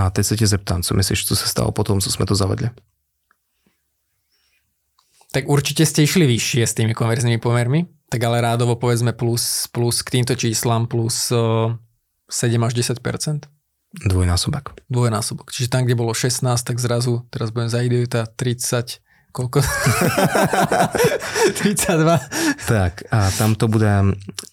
A teď se tě zeptám, co myslíš, co se stalo po tom, co jsme to zavedli? Tak určite ste išli vyššie s tými konverznými pomermi, tak ale rádovo povedzme plus, plus k týmto číslam plus uh, 7 až 10% Dvojnásobek. Dvojnásobok. Čiže tam, kde bolo 16, tak zrazu, teraz budem za idiota, 30, koľko? 32. Tak a tam to bude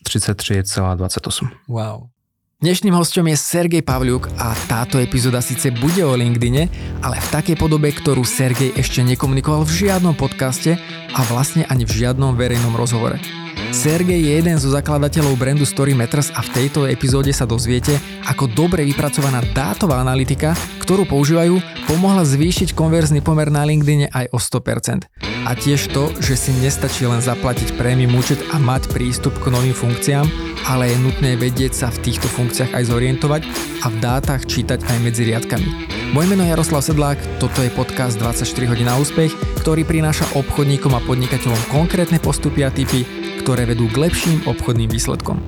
33,28. Wow. Dnešným hostom je Sergej Pavľuk a táto epizóda síce bude o LinkedIne, ale v takej podobe, ktorú Sergej ešte nekomunikoval v žiadnom podcaste a vlastne ani v žiadnom verejnom rozhovore. Sergej je jeden zo zakladateľov brandu Storymeters a v tejto epizóde sa dozviete, ako dobre vypracovaná dátová analytika, ktorú používajú, pomohla zvýšiť konverzný pomer na LinkedIne aj o 100%. A tiež to, že si nestačí len zaplatiť prémium účet a mať prístup k novým funkciám, ale je nutné vedieť sa v týchto funkciách aj zorientovať a v dátach čítať aj medzi riadkami. Moje meno je Jaroslav Sedlák, toto je podcast 24 hodín na úspech, ktorý prináša obchodníkom a podnikateľom konkrétne postupy a typy, ktoré vedú k lepším obchodným výsledkom.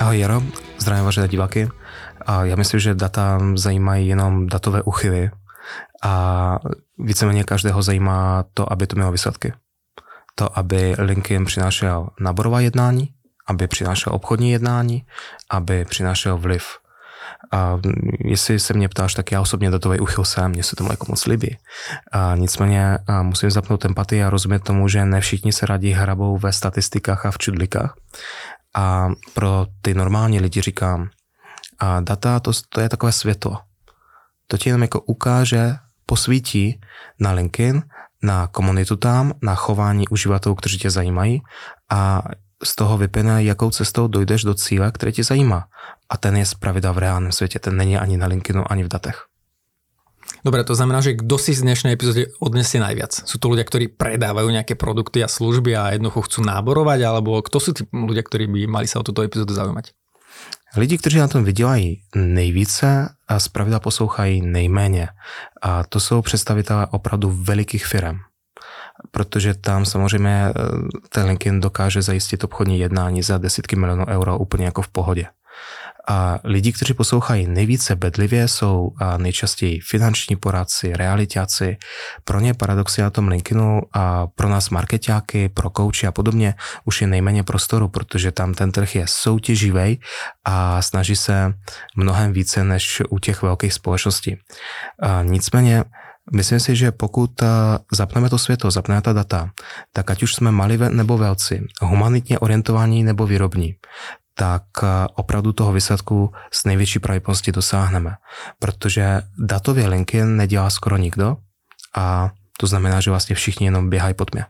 Ahoj Jaro, zdravím vaše diváky. A já myslím, že data zajímají jenom datové uchyly a víceméně každého zajímá to, aby to mělo výsledky. To, aby LinkedIn přinášel náborová jednání, aby přinášel obchodní jednání, aby přinášel vliv a jestli se mě ptáš, tak já osobně datový uchyl jsem, mně se to jako moc líbí. A nicméně a musím zapnout empatii a rozumět tomu, že ne všichni se radí hrabou ve statistikách a v čudlikách. A pro ty normální lidi říkám, a data to, to je takové světlo. To ti jenom jako ukáže, posvítí na LinkedIn, na komunitu tam, na chování uživatelů, kteří tě zajímají a z toho vyplyne, jakou cestou dojdeš do cíle, který tě zajímá. A ten je zpravidla v reálném světě, ten není ani na LinkedInu, ani v datech. Dobre, to znamená, že kto si z dnešnej epizódy odnesie najviac? Sú to ľudia, ktorí predávajú nejaké produkty a služby a jednoducho chcú náborovať, alebo kto sú tí ľudia, ktorí by mali sa o túto epizódu zaujímať? Lidi, kteří na tom vydělají nejvíce a zpravidla poslouchají nejméně. A to jsou představitelé opravdu velikých firm protože tam samozřejmě eh, ten LinkedIn dokáže zajistit obchodní jednání za desítky milionů euro úplně jako v pohodě. A lidi, kteří poslouchají nejvíce bedlivě, jsou nejčastěji finanční poradci, realitáci. Pro ně paradoxně na tom LinkedInu a pro nás marketáky, pro kouči a podobně už je nejméně prostoru, protože tam ten trh je soutěživý a snaží se mnohem více než u těch velkých společností. A nicméně Myslím si, že pokud zapneme to světlo, zapneme ta data, tak ať už jsme mali nebo velci, humanitně orientovaní nebo výrobní, tak eh, opravdu toho výsledku s největší pravděpodobností dosáhneme. Protože datově linky nedělá skoro nikdo a to znamená, že vlastně všichni jenom běhají po tmě.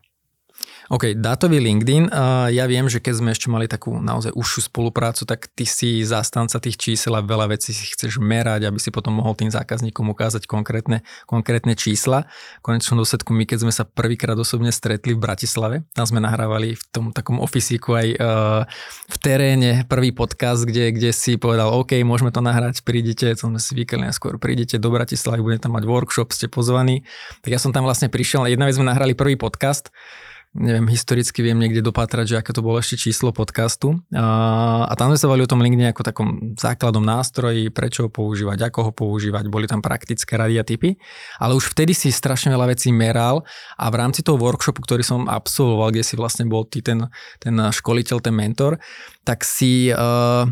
OK, dátový LinkedIn. Ja viem, že keď sme ešte mali takú naozaj užšiu spoluprácu, tak ty si zástanca tých čísel a veľa vecí si chceš merať, aby si potom mohol tým zákazníkom ukázať konkrétne, konkrétne čísla. V konečnom dôsledku my, keď sme sa prvýkrát osobne stretli v Bratislave, tam sme nahrávali v tom takom ofisíku aj uh, v teréne prvý podcast, kde, kde si povedal, OK, môžeme to nahrať, prídete, to sme si vykali skôr, prídete do Bratislavy, budete tam mať workshop, ste pozvaní. Tak ja som tam vlastne prišiel, jedna vec sme nahrali prvý podcast, neviem, historicky viem niekde dopátrať, že aké to bolo ešte číslo podcastu. A, a tam sme sa bavili o tom LinkedIn ako takom základom nástroji, prečo ho používať, ako ho používať, boli tam praktické rady a typy. Ale už vtedy si strašne veľa vecí meral a v rámci toho workshopu, ktorý som absolvoval, kde si vlastne bol ty ten, ten školiteľ, ten mentor, tak si uh,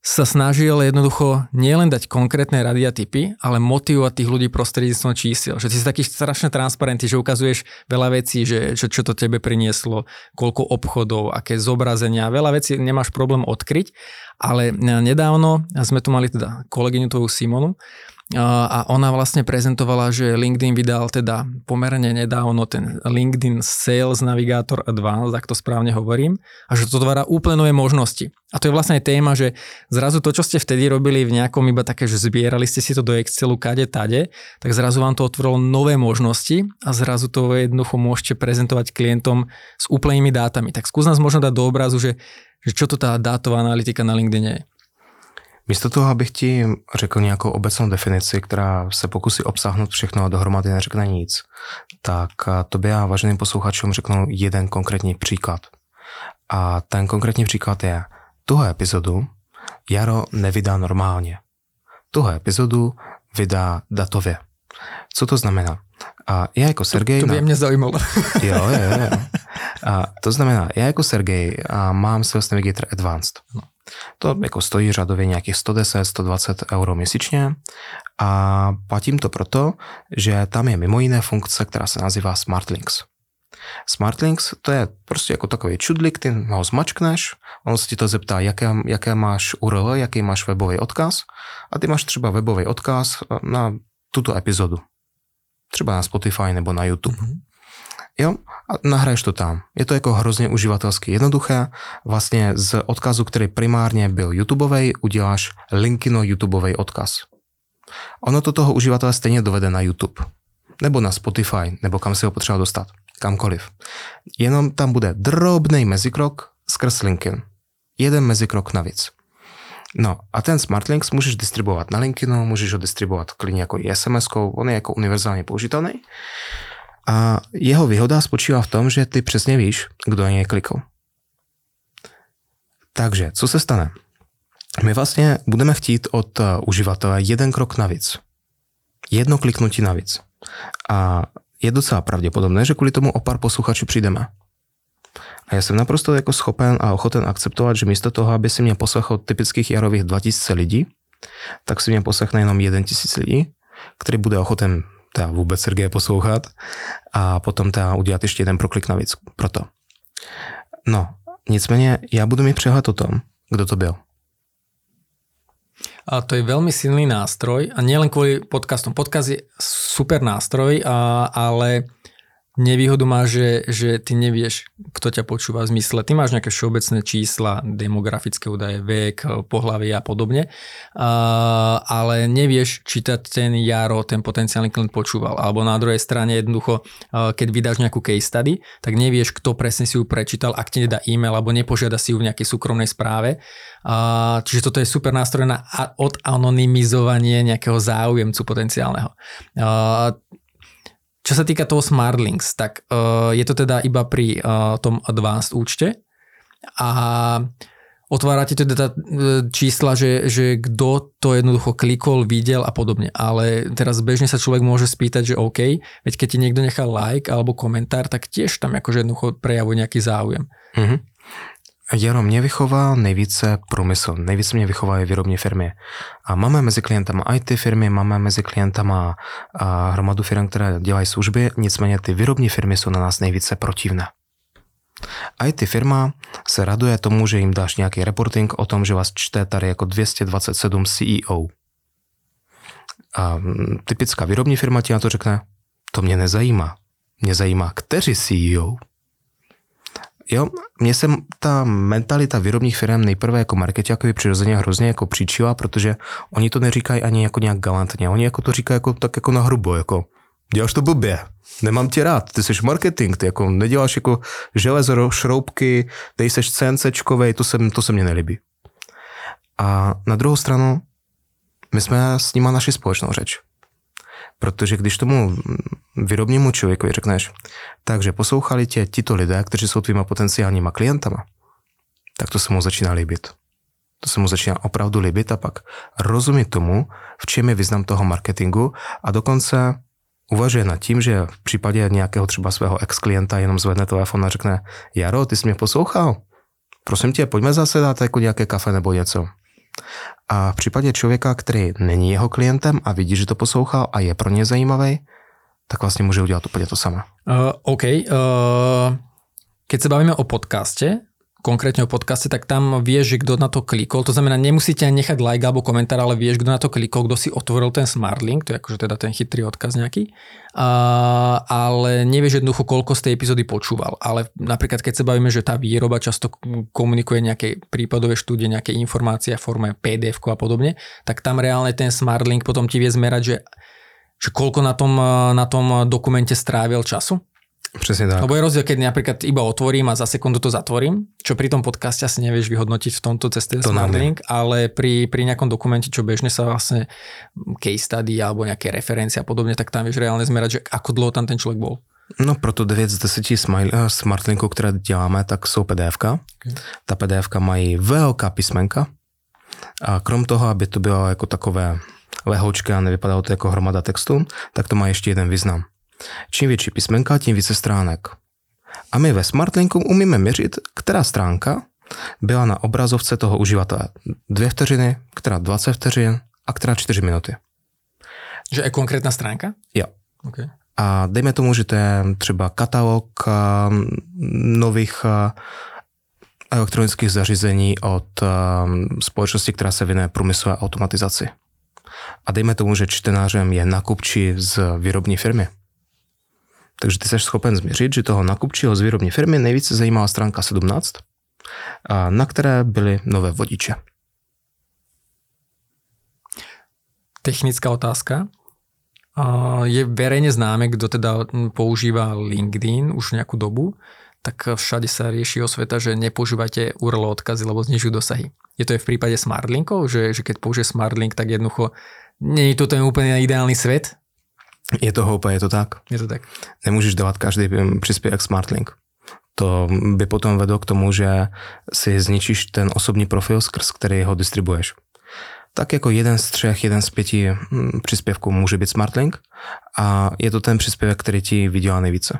sa snažil jednoducho nielen dať konkrétne rady a typy, ale motivovať tých ľudí prostredníctvom čísiel. Že ty si taký strašne transparentný, že ukazuješ veľa vecí, že, že čo to tebe prinieslo, koľko obchodov, aké zobrazenia, veľa vecí nemáš problém odkryť, ale nedávno sme tu mali teda kolegyňu tvoju Simonu a ona vlastne prezentovala, že LinkedIn vydal teda pomerne nedávno ten LinkedIn Sales Navigator Advanced, ak to správne hovorím, a že to otvára úplne nové možnosti. A to je vlastne aj téma, že zrazu to, čo ste vtedy robili v nejakom iba také, že zbierali ste si to do Excelu kade tade, tak zrazu vám to otvorilo nové možnosti a zrazu to jednoducho môžete prezentovať klientom s úplnými dátami. Tak skús nás možno dať do obrazu, že, že čo to tá dátová analytika na LinkedIn je. Místo toho, abych ti řekl nějakou obecnou definici, která se pokusí obsáhnout všechno a dohromady neřekne nic, tak tobě a váženým posluchačům řeknu jeden konkrétní příklad. A ten konkrétní příklad je, tuhle epizodu Jaro nevydá normálně. Tuhle epizodu vydá datově. Co to znamená? A já jako Sergej... To, to by na... mě zajímalo. Jo, jo, jo. A to znamená, já jako Sergej a mám Sales Navigator Advanced. No. To jako stojí řadově nějakých 110-120 euro měsíčně a platím to proto, že tam je mimo jiné funkce, která se nazývá Smartlinks. Smartlinks to je prostě jako takový čudlik, ty ho zmačkneš, on se ti to zeptá, jaké, jaké máš URL, jaký máš webový odkaz a ty máš třeba webový odkaz na tuto epizodu. Třeba na Spotify nebo na YouTube. Mm-hmm. Jo, a nahraješ to tam. Je to jako hrozně uživatelsky jednoduché. Vlastně z odkazu, který primárně byl YouTubeový, uděláš linkino YouTubeový odkaz. Ono to toho uživatele stejně dovede na YouTube. Nebo na Spotify, nebo kam si ho potřeba dostat. Kamkoliv. Jenom tam bude drobný mezikrok skrz LinkedIn. Jeden mezikrok navíc. No a ten Smartlinks můžeš distribuovat na LinkedInu, můžeš ho distribuovat klidně jako SMS-kou, on je jako univerzálně použitelný. A jeho výhoda spočívá v tom, že ty přesně víš, kdo na něj klikl. Takže, co se stane? My vlastně budeme chtít od uživatele jeden krok navíc. Jedno kliknutí navíc. A je docela pravděpodobné, že kvůli tomu o pár posluchačů přijdeme. A já jsem naprosto jako schopen a ochoten akceptovat, že místo toho, aby si mě poslechl typických jarových 2000 lidí, tak si mě poslechne jenom 1000 lidí, který bude ochoten teda vůbec Sergeje poslouchat a potom teda udělat ještě jeden proklik navíc proto. No, nicméně já budu mít přehled o tom, kdo to byl. A to je veľmi silný nástroj a nielen kvôli podcastom. Podcast je super nástroj, a, ale Nevýhodu má, že, že ty nevieš, kto ťa počúva v zmysle. Ty máš nejaké všeobecné čísla, demografické údaje, vek, pohlavy a podobne, uh, ale nevieš, či ten Jaro, ten potenciálny klient počúval. Alebo na druhej strane jednoducho, uh, keď vydáš nejakú case study, tak nevieš, kto presne si ju prečítal, ak ti nedá e-mail alebo nepožiada si ju v nejakej súkromnej správe. Uh, čiže toto je super nástroj na odanonymizovanie nejakého záujemcu potenciálneho. Uh, čo sa týka toho Smartlinks, tak uh, je to teda iba pri uh, tom Advanced účte a otvárate teda tá čísla, že, že kto to jednoducho klikol, videl a podobne. Ale teraz bežne sa človek môže spýtať, že OK, veď keď ti niekto nechá like alebo komentár, tak tiež tam akože jednoducho prejavuje nejaký záujem. Mm-hmm. Jaro, mě vychová nejvíce průmysl, nejvíce mě vychovají výrobní firmy. A máme mezi klientama IT firmy, máme mezi klientama a hromadu firm, které dělají služby, nicméně ty výrobní firmy jsou na nás nejvíce protivné. IT firma se raduje tomu, že jim dáš nějaký reporting o tom, že vás čte tady jako 227 CEO. A mm, typická výrobní firma ti na to řekne, to mě nezajímá. Mě zajímá, kteří CEO. Jo, mně se ta mentalita výrobních firm nejprve jako marketiakovi přirozeně hrozně jako příčila, protože oni to neříkají ani jako nějak galantně, oni jako to říkají jako, tak jako na hrubo, jako děláš to blbě, nemám tě rád, ty jsi marketing, ty jako neděláš jako železo, šroubky, ty jsi CNCčkovej, to se, to se mně nelíbí. A na druhou stranu, my jsme s nima naši společnou řeč. Protože když tomu výrobnímu člověku řekneš, takže poslouchali tě tito lidé, kteří jsou tvýma potenciálníma klientama, tak to se mu začíná líbit. To se mu začíná opravdu líbit a pak rozumět tomu, v čem je význam toho marketingu a dokonce uvažuje nad tím, že v případě nějakého třeba svého ex-klienta jenom zvedne telefon a řekne, Jaro, ty jsi mě poslouchal? Prosím tě, pojďme zase dát jako nějaké kafe nebo něco. A v případě člověka, který není jeho klientem a vidí, že to poslouchal a je pro ně zajímavý, tak vlastně může udělat úplně to samé. Uh, OK. Uh, keď se bavíme o podcaste, konkrétne o podcaste, tak tam vieš, že kto na to klikol. To znamená, nemusíte ani nechať like alebo komentár, ale vieš, kto na to klikol, kto si otvoril ten smart link, to je akože teda ten chytrý odkaz nejaký. Uh, ale nevieš jednoducho, koľko z tej epizódy počúval. Ale napríklad, keď sa bavíme, že tá výroba často komunikuje nejaké prípadové štúdie, nejaké informácie v forme pdf a podobne, tak tam reálne ten smart link potom ti vie zmerať, že že koľko na tom, na tom dokumente strávil času? Přesně tak. Lebo je rozdiel, keď napríklad iba otvorím a za sekundu to zatvorím, čo pri tom podcaste asi nevieš vyhodnotiť v tomto ceste to Smartlink, ale pri, pri nejakom dokumente, čo bežne sa vlastne case study alebo nejaké referencie a podobne, tak tam vieš reálne zmerať, že ako dlho tam ten človek bol. No proto 9 z 10 smile, uh, smartlinků, které děláme, tak jsou pdf -ka. Okay. Ta pdf mají velká písmenka, A krom toho, aby to bylo jako takové lehoučké a nevypadalo to jako hromada textu, tak to má ještě jeden význam. Čím větší písmenka, tím více stránek. A my ve SmartLinku umíme měřit, která stránka byla na obrazovce toho uživatele. Dvě vteřiny, která 20 vteřin a která 4 minuty. Že je konkrétna stránka? Jo. Okay. A dejme tomu, že to je třeba katalog um, nových uh, elektronických zařízení od um, společnosti, která se věnuje průmyslové automatizaci. A dejme tomu, že čtenářem je nakupčí z výrobní firmy. Takže ty jsi schopen změřit, že toho nakupčího z výrobní firmy nejvíce zajímala stránka 17, na které byly nové vodiče. Technická otázka. Je verejne známe, kto teda používa LinkedIn už nejakú dobu, tak všade sa rieši o sveta, že nepoužívajte URL odkazy, lebo znižujú dosahy. Je to aj v prípade Smartlinkov, že, že keď použije Smartlink, tak jednoducho nie je to ten úplne ideálny svet? Je to houpa, je to tak. Je to tak. Nemůžeš dávat každý příspěvek Smartlink. To by potom vedlo k tomu, že si zničíš ten osobní profil, skrz který ho distribuješ tak jako jeden z třech, jeden z pěti hm, příspěvků může být SmartLink a je to ten příspěvek, který ti vydělá nejvíce.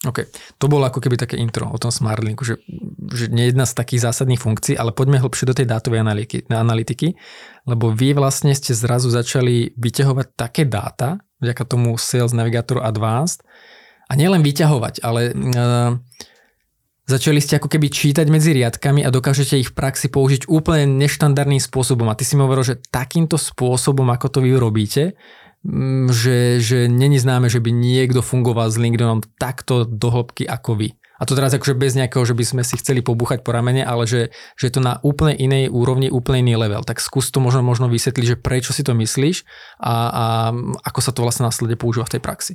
OK. To bolo ako keby také intro o tom Smartlinku, že, že nie jedna z takých zásadných funkcií, ale poďme hlbšie do tej dátovej analytiky, analytiky, lebo vy vlastne ste zrazu začali vyťahovať také dáta, vďaka tomu Sales Navigator Advanced, a nielen vyťahovať, ale uh, Začali ste ako keby čítať medzi riadkami a dokážete ich v praxi použiť úplne neštandardným spôsobom. A ty si mi hovoril, že takýmto spôsobom, ako to vy robíte, že, že není známe, že by niekto fungoval s LinkedInom takto do hĺbky ako vy. A to teraz akože bez nejakého, že by sme si chceli pobúchať po ramene, ale že, že je to na úplne inej úrovni, úplne iný level. Tak skús to možno, možno vysvetliť, že prečo si to myslíš a, a ako sa to vlastne následne používa v tej praxi.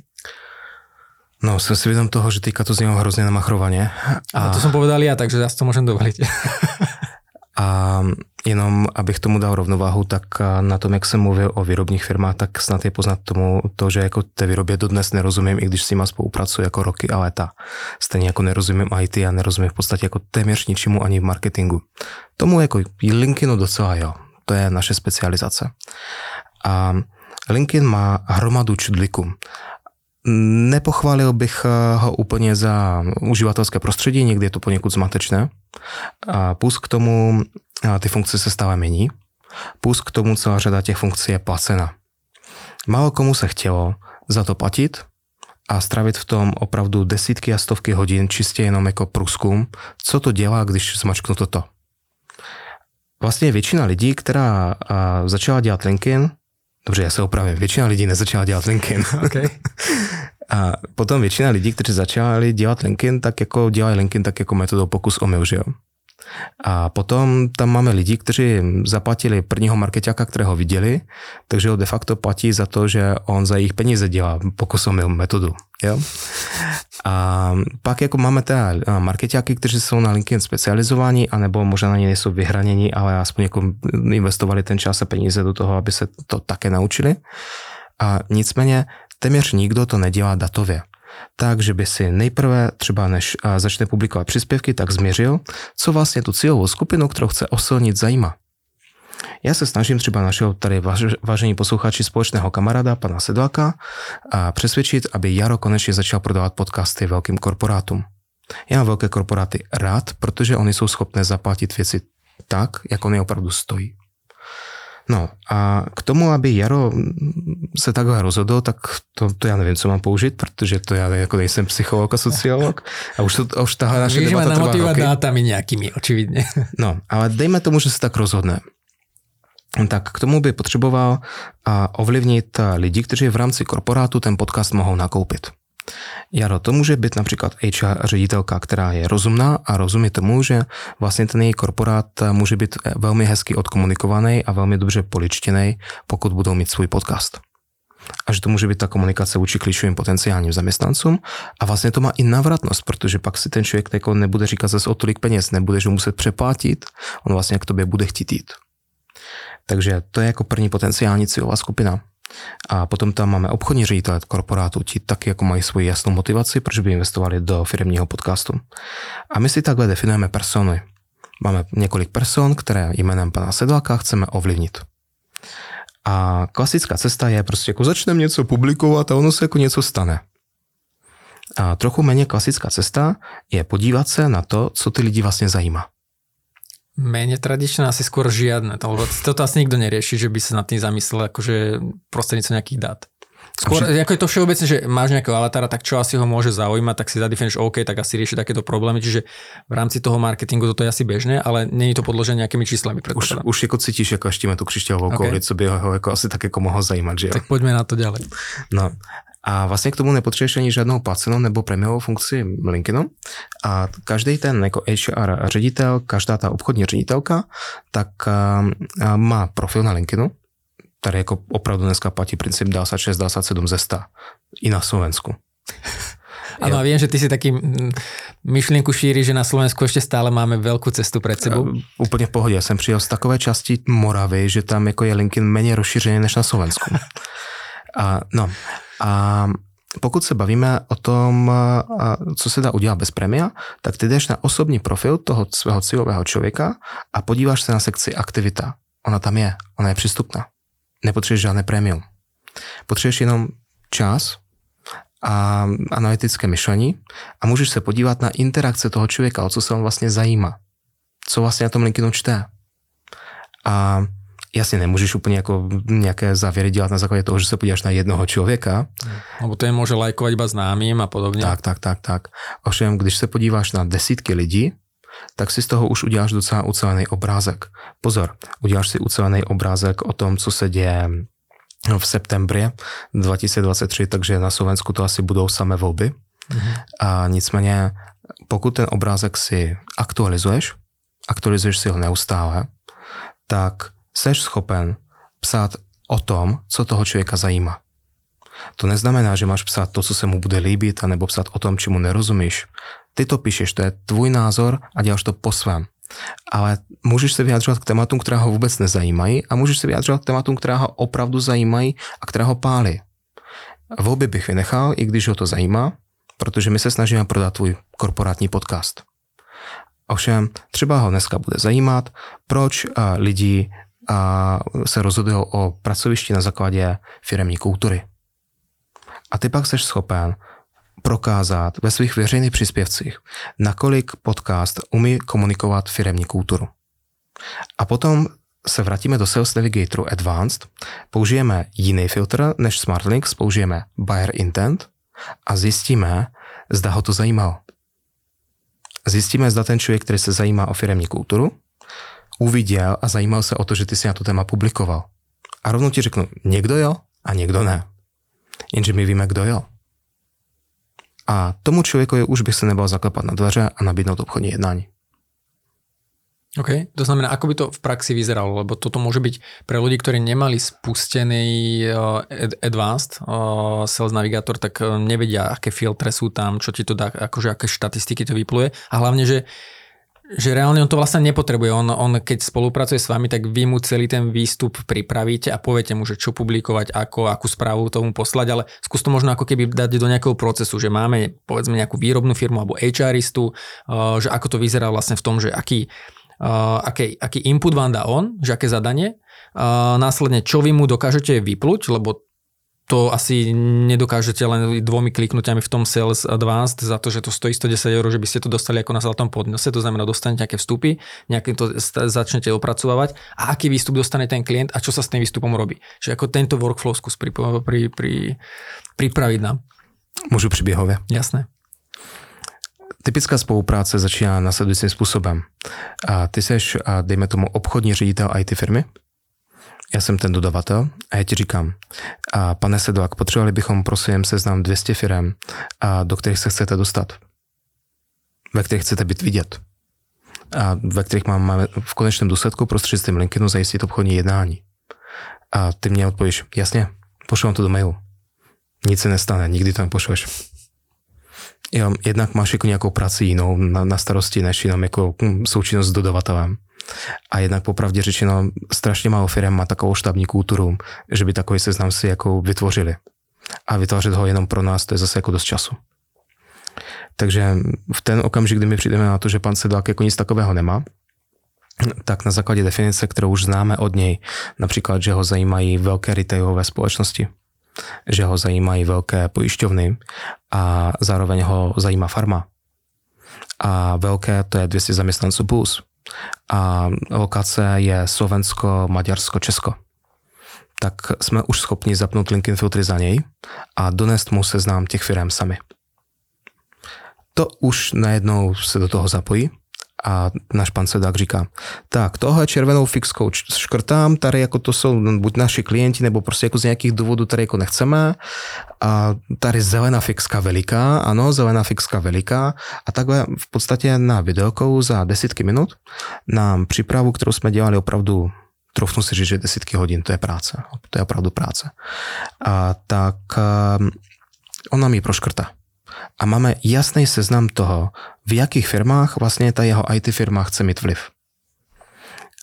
No, som si vědom toho, že teďka to znělo hrozně namachrovaně. A... a to jsem povedal já, takže já si to můžem dovolit. a jenom abych tomu dal rovnováhu, tak na tom, jak jsem mluvil o výrobních firmách, tak snad je poznat tomu to, že jako té výrobě dodnes nerozumím, i když s nima spolupracuji jako roky a léta. Stejně jako nerozumím IT a nerozumím v podstatě jako téměř ničemu ani v marketingu. Tomu jako LinkedInu docela jo. To je naše specializace. A LinkedIn má hromadu čudliků. Nepochválil bych eh, ho úplně za uživatelské prostředí, někdy je to poněkud zmatečné. A plus k tomu eh, ty funkce se stále mění. Plus k tomu celá řada těch funkcí je placena. Málo komu se chtělo za to platit a stravit v tom opravdu desítky a stovky hodin čistě jenom jako průzkum, co to dělá, když zmačknu toto. Vlastně většina lidí, která eh, začala dělat LinkedIn, Dobře, já se opravím. Většina lidí nezačala dělat LinkedIn. Okay. A potom většina lidí, kteří začali dělat LinkedIn, tak jako dělají LinkedIn tak jako metodou pokus omyl, že jo? A potom tam máme lidi, kteří zaplatili prvního marketáka, kterého viděli, takže ho de facto platí za to, že on za jejich peníze dělá pokusomil metodu. Jo? A pak jako máme teda marketáky, kteří jsou na LinkedIn specializovaní, anebo možná na ně nejsou vyhranění, ale aspoň jako investovali ten čas a peníze do toho, aby se to také naučili. A nicméně téměř nikdo to nedělá datově tak, že by si nejprve třeba než začne publikovat příspěvky, tak změřil, co vlastně tu cílovou skupinu, kterou chce osilnit, zajímá. Já se snažím třeba našeho tady vážení posluchači společného kamaráda, pana Sedláka, a přesvědčit, aby Jaro konečně začal prodávat podcasty velkým korporátům. Já velké korporáty rád, protože oni jsou schopné zaplatit věci tak, jak oni opravdu stojí. No a k tomu, aby Jaro se takhle rozhodl, tak to, to já nevím, co mám použít, protože to já jako nejsem psycholog a sociolog a už, to, už tahle naše Víš, debata trvá roky. dátami nějakými, očividně. No, ale dejme tomu, že se tak rozhodne. Tak k tomu by potřeboval ovlivnit lidi, kteří v rámci korporátu ten podcast mohou nakoupit. Jaro, to může být například HR ředitelka, která je rozumná a rozumí tomu, že vlastně ten její korporát může být velmi hezky odkomunikovaný a velmi dobře poličtěný, pokud budou mít svůj podcast. A že to může být ta komunikace vůči klíčovým potenciálním zaměstnancům a vlastně to má i navratnost, protože pak si ten člověk jako nebude říkat zase o tolik peněz, nebudeš mu muset přeplatit, on vlastně k tobě bude chtít jít. Takže to je jako první potenciální cílová skupina. A potom tam máme obchodní ředitele korporátu, ti taky jako mají svoji jasnou motivaci, proč by investovali do firmního podcastu. A my si takhle definujeme persony. Máme několik person, které jménem pana Sedláka chceme ovlivnit. A klasická cesta je prostě jako začneme něco publikovat a ono se jako něco stane. A trochu méně klasická cesta je podívat se na to, co ty lidi vlastně zajímá. Méně tradičné asi skôr žiadne, lebo toto asi nikto nerieši, že by sa nad tým zamyslel akože prostredníctvom nejakých dát. Skôr, že... ako je to všeobecne, že máš nejakého avatára, tak čo asi ho môže zaujímať, tak si zadefinuješ, OK, tak asi rieši takéto problémy, čiže v rámci toho marketingu toto je asi bežné, ale není to podložené nejakými číslami. Už, už jako cítíš, jako štíme tu křišťálovou okay. kouli, co by ho jako asi tak jako mohlo zajímat, že jo? Tak pojďme na to ďalej. No, a vlastně k tomu nepotřebuješ ani žádnou placenou nebo prémiovou funkci LinkedInu. A každý ten jako HR ředitel, každá ta obchodní ředitelka, tak má profil na LinkedInu, který jako opravdu dneska platí princip 26, 27 ze 100 i na Slovensku. Ano, a vím, že ty si taky myšlenku šíří, že na Slovensku ještě stále máme velkou cestu před sebou. Úplně v pohodě. Já jsem přijel z takové části Moravy, že tam jako je LinkedIn méně rozšířený než na Slovensku. A, no, a pokud se bavíme o tom, co se dá udělat bez premia, tak ty jdeš na osobní profil toho svého cílového člověka a podíváš se na sekci aktivita. Ona tam je, ona je přístupná. Nepotřebuješ žádné prémium. Potřebuješ jenom čas a analytické myšlení a můžeš se podívat na interakce toho člověka, o co se on vlastně zajímá. Co vlastně na tom LinkedInu čte. A jasně nemůžeš úplně jako nějaké závěry dělat na základě toho, že se podíváš na jednoho člověka. Nebo ten může lajkovat iba známým a podobně. Tak, tak, tak, tak. Ovšem, když se podíváš na desítky lidí, tak si z toho už uděláš docela ucelený obrázek. Pozor, uděláš si ucelený obrázek o tom, co se děje v septembře 2023, takže na Slovensku to asi budou samé volby. Mm-hmm. A nicméně, pokud ten obrázek si aktualizuješ, aktualizuješ si ho neustále, tak seš schopen psát o tom, co toho člověka zajímá. To neznamená, že máš psát to, co se mu bude líbit, anebo psát o tom, čemu nerozumíš. Ty to píšeš, to je tvůj názor a děláš to po svém. Ale můžeš se vyjadřovat k tématům, která ho vůbec nezajímají a můžeš se vyjadřovat k tématům, která ho opravdu zajímají a která ho pálí. Volby bych vynechal, i když ho to zajímá, protože my se snažíme prodat tvůj korporátní podcast. Ovšem, třeba ho dneska bude zajímat, proč lidi a se rozhodují o pracovišti na základě firemní kultury. A ty pak jsi schopen prokázat ve svých veřejných příspěvcích, nakolik podcast umí komunikovat firemní kulturu. A potom se vrátíme do Sales Navigatoru Advanced, použijeme jiný filtr než SmartLinks, použijeme Buyer Intent a zjistíme, zda ho to zajímalo. Zjistíme, zda ten člověk, který se zajímá o firemní kulturu, uviděl a zajímal se o to, že ty si na to téma publikoval. A rovnou ti řeknu, někdo jo a někdo ne. Jenže my víme, kdo jo. A tomu člověku už bych se nebal zaklepat na dveře a nabídnout obchodní jednání. OK, to znamená, ako by to v praxi vyzeralo, lebo toto môže byť pre ľudí, ktorí nemali spustený uh, Advanced uh, Sales Navigator, tak uh, nevedia, aké filtre sú tam, čo ti to dá, akože aké štatistiky to vypluje a hlavne, že že reálne on to vlastne nepotrebuje. On, on keď spolupracuje s vami, tak vy mu celý ten výstup pripravíte a poviete mu, že čo publikovať, ako, akú správu tomu poslať, ale skús to možno ako keby dať do nejakého procesu, že máme povedzme nejakú výrobnú firmu alebo HRistu, uh, že ako to vyzerá vlastne v tom, že aký, uh, aký, aký input vám dá on, že aké zadanie, uh, následne čo vy mu dokážete vypluť, lebo to asi nedokážete len dvomi kliknutiami v tom Sales Advanced za to, že to stojí 110 eur, že by ste to dostali ako na zlatom podnose, to znamená dostanete nejaké vstupy, nejaké to začnete opracovať a aký výstup dostane ten klient a čo sa s tým výstupom robí. Čiže ako tento workflow skús pri, pri, pri, pripraviť nám. Můžu příběhově. Jasné. Typická spolupráce začíná následujícím způsobem. A ty seš, dejme tomu, obchodní ředitel IT firmy, já jsem ten dodavatel a já ti říkám, a pane Sedlak, potřebovali bychom prosím seznam 200 firm, a do kterých se chcete dostat, ve kterých chcete být vidět a ve kterých máme v konečném důsledku prostřednictvím LinkedInu zajistit obchodní jednání. A ty mě odpovíš, jasně, pošlu to do mailu. Nic se nestane, nikdy to nepošleš. Jednak máš jako nějakou práci jinou na, na starosti, než jenom jako hm, součinnost s dodavatelem. A jednak popravdě řečeno, strašně málo firm má takovou štábní kulturu, že by takový seznam si jako vytvořili. A vytvářet ho jenom pro nás, to je zase jako dost času. Takže v ten okamžik, kdy my přijdeme na to, že pan Sedlák jako nic takového nemá, tak na základě definice, kterou už známe od něj, například, že ho zajímají velké retailové společnosti, že ho zajímají velké pojišťovny a zároveň ho zajímá farma. A velké to je 200 zaměstnanců plus. A lokace je Slovensko, Maďarsko, Česko. Tak jsme už schopni zapnout LinkedIn filtry za něj a donést mu seznám těch firm sami. To už najednou se do toho zapojí a náš pan Sedák říká, tak tohle červenou fixkou škrtám, tady jako to jsou buď naši klienti, nebo prostě jako z nějakých důvodů tady jako nechceme. A tady zelená fixka veliká, ano, zelená fixka veliká. A takhle v podstatě na videokou za desítky minut nám přípravu, kterou jsme dělali opravdu trofnu si říct, že desítky hodin, to je práce. To je opravdu práce. A tak um, on nám ji proškrtá a máme jasný seznam toho, v jakých firmách vlastně ta jeho IT firma chce mít vliv.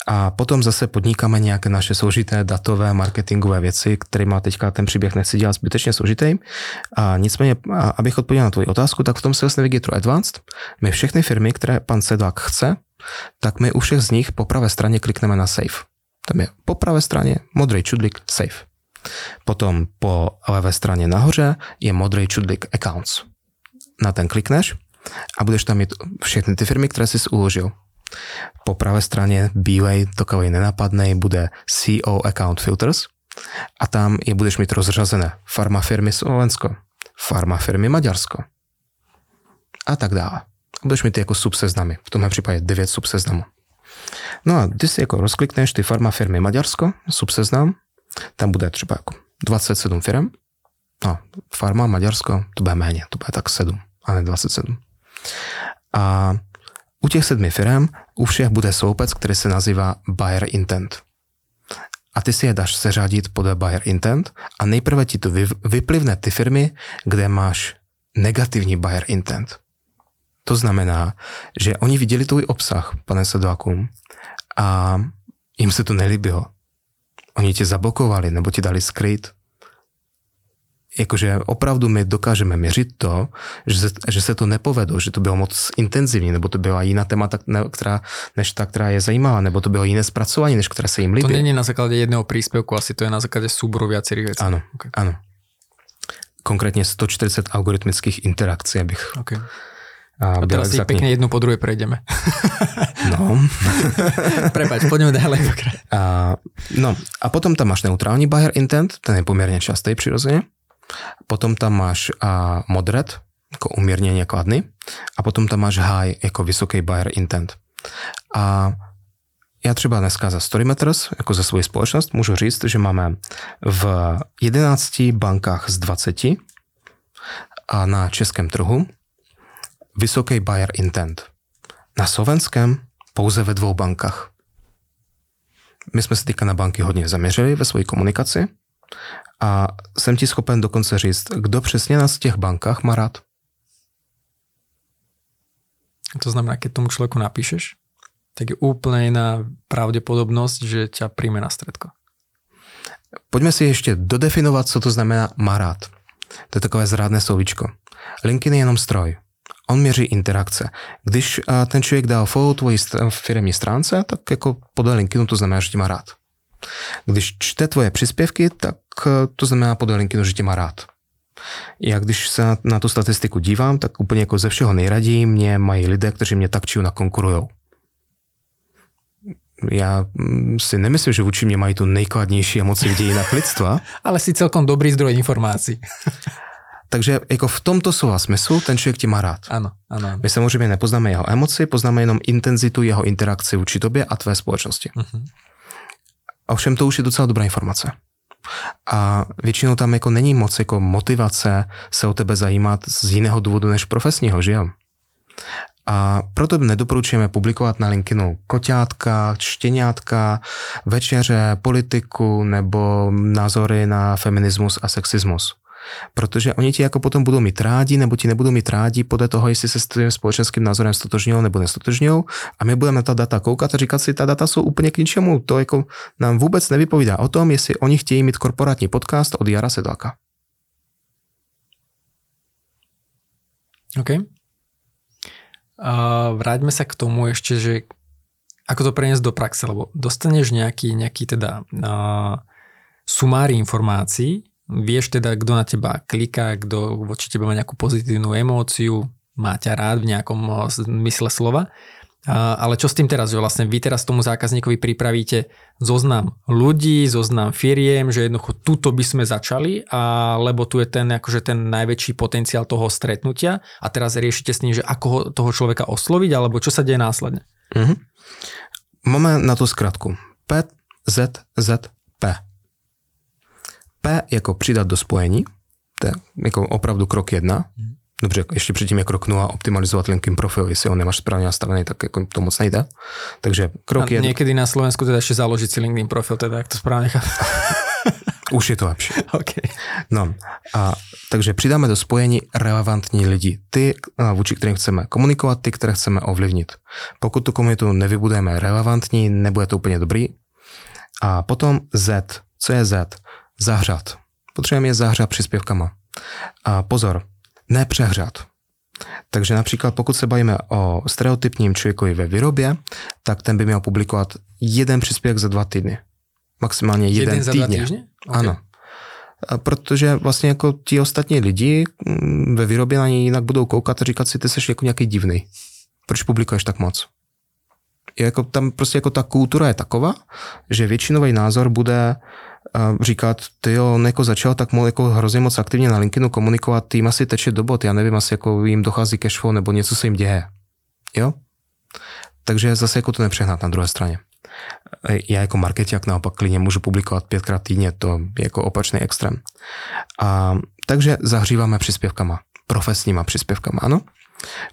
A potom zase podnikáme nějaké naše složité datové marketingové věci, má teďka ten příběh nechci dělat zbytečně složitý. A nicméně, abych odpověděl na tvoji otázku, tak v tom Sales Navigator Advanced my všechny firmy, které pan Sedlak chce, tak my u všech z nich po pravé straně klikneme na Save. Tam je po pravé straně modrý čudlik Save. Potom po levé straně nahoře je modrý čudlik Accounts na ten klikneš a budeš tam mít všechny ty firmy, které jsi uložil. Po pravé straně bílej, takový nenapadnej, bude CO Account Filters a tam je budeš mít rozřazené farma firmy Slovensko, farma firmy Maďarsko a tak dále. Budeš mít jako subseznamy, v tomhle případě 9 subseznamů. No a když si jako rozklikneš ty farma firmy Maďarsko, subseznam, tam bude třeba jako 27 firm, no, farma Maďarsko, to bude méně, to bude tak 7 a ne 27. A u těch sedmi firm u všech bude sloupec, který se nazývá buyer intent. A ty si je dáš seřadit podle buyer intent a nejprve ti to vyplivne ty firmy, kde máš negativní buyer intent. To znamená, že oni viděli tvůj obsah, pane Sedláku, a jim se to nelíbilo. Oni tě zablokovali nebo ti dali skryt jakože opravdu my dokážeme měřit to, že se, že se to nepovedlo, že to bylo moc intenzivní, nebo to byla jiná témata, která, než ta, která je zajímavá, nebo to bylo jiné zpracování, než které se jim líbí. To není na základě jedného příspěvku, asi to je na základě súboru viacerých věcí. Ano, okay. ano. Konkrétně 140 algoritmických interakcí, abych okay. A, a teraz si pekne jednu po druhé prejdeme. No. Prepač, poďme ďalej. A, no a potom tam máš neutrální buyer intent, ten je poměrně častý přirozeně. Potom tam máš a, moderate, jako umírněně kladný, a potom tam máš high, jako vysoký buyer intent. A já třeba dneska za Storymeters, jako za svoji společnost, můžu říct, že máme v 11 bankách z 20 a na českém trhu vysoký buyer intent. Na slovenském pouze ve dvou bankách. My jsme se teďka na banky hodně zaměřili ve své komunikaci a jsem ti schopen dokonce říct, kdo přesně nás v těch bankách má rád. To znamená, keď tomu člověku napíšeš, tak je úplně jiná pravděpodobnost, že tě přijme na stredko. Pojďme si ještě dodefinovat, co to znamená má rád. To je takové zrádné slovíčko. LinkedIn je jenom stroj. On měří interakce. Když ten člověk dá follow tvojí firmní stránce, tak jako podle LinkedInu to znamená, že tě má rád. Když čte tvoje příspěvky, tak eh, to znamená podle LinkedInu, že tě má rád. Já když se na, na tu statistiku dívám, tak úplně jako ze všeho nejraději mě mají lidé, kteří mě tak či nakonkurujou. Já mm, si nemyslím, že vůči mě mají tu nejkladnější emoci v dějinách lidstva. Ale si celkom dobrý zdroj informací. Takže jako v tomto slova smyslu ten člověk tě má rád. Ano, ano, ano. My samozřejmě nepoznáme jeho emoci, poznáme jenom intenzitu jeho interakce vůči tobě a tvé společnosti. Uh-huh. Ovšem to už je docela dobrá informace. A většinou tam jako není moc jako motivace se o tebe zajímat z jiného důvodu než profesního, že jo? A proto nedoporučujeme publikovat na LinkedInu koťátka, štěňátka, večeře, politiku nebo názory na feminismus a sexismus. Protože oni ti jako potom budou mít rádi, nebo ti nebudou mít rádi podle toho, jestli se s tím společenským názorem stotožňují nebo nestotožňují. A my budeme na ta data koukat a říkat si, ta data jsou úplně k ničemu. To jako nám vůbec nevypovídá o tom, jestli oni chtějí mít korporátní podcast od Jara Sedláka. OK. Uh, vráťme sa k tomu ešte, že ako to preniesť do praxe, lebo dostaneš nejaký, nejaký teda uh, sumári informácií, vieš teda, kto na teba kliká, kto voči tebe má nejakú pozitívnu emóciu, má ťa rád v nejakom mysle slova ale čo s tým teraz, že vlastne vy teraz tomu zákazníkovi pripravíte zoznam ľudí, zoznam firiem, že jednoducho tuto by sme začali, a, lebo tu je ten, akože ten najväčší potenciál toho stretnutia a teraz riešite s ním, že ako ho, toho človeka osloviť, alebo čo sa deje následne. Mm-hmm. Máme na to zkratku. P, Z, Z, P. P jako přidat do spojení, to je jako opravdu krok jedna. Dobře, ještě předtím je krok nula optimalizovat LinkedIn profil, jestli ho nemáš správně nastavený, tak jako to moc nejde. Takže krok je... Někdy na Slovensku teda ještě založit si LinkedIn profil, teda jak to správně Už je to lepší. okay. No, a takže přidáme do spojení relevantní lidi. Ty, vůči kterým chceme komunikovat, ty, které chceme ovlivnit. Pokud tu komunitu nevybudujeme relevantní, nebude to úplně dobrý. A potom Z. Co je Z? Zahřat. Potřebujeme je zahřát příspěvkama. A pozor, nepřehřát. Takže například pokud se bavíme o stereotypním člověkovi ve výrobě, tak ten by měl publikovat jeden příspěvek za dva týdny. Maximálně jeden, jeden za týdně. Dva týdny? Okay. Ano. A protože vlastně jako ti ostatní lidi mm, ve výrobě na něj jinak budou koukat a říkat si, ty jsi jako nějaký divný. Proč publikuješ tak moc? Je jako tam prostě jako ta kultura je taková, že většinový názor bude říkat, ty jo, on jako začal tak moc, jako hrozně moc aktivně na LinkedInu komunikovat, tým asi teče do bot, já nevím, asi jako jim dochází cashflow nebo něco se jim děje. Jo? Takže zase jako to nepřehnat na druhé straně. Já jako marketák naopak klidně můžu publikovat pětkrát týdně, to je jako opačný extrém. A, takže zahříváme příspěvkama, profesníma příspěvkama, ano.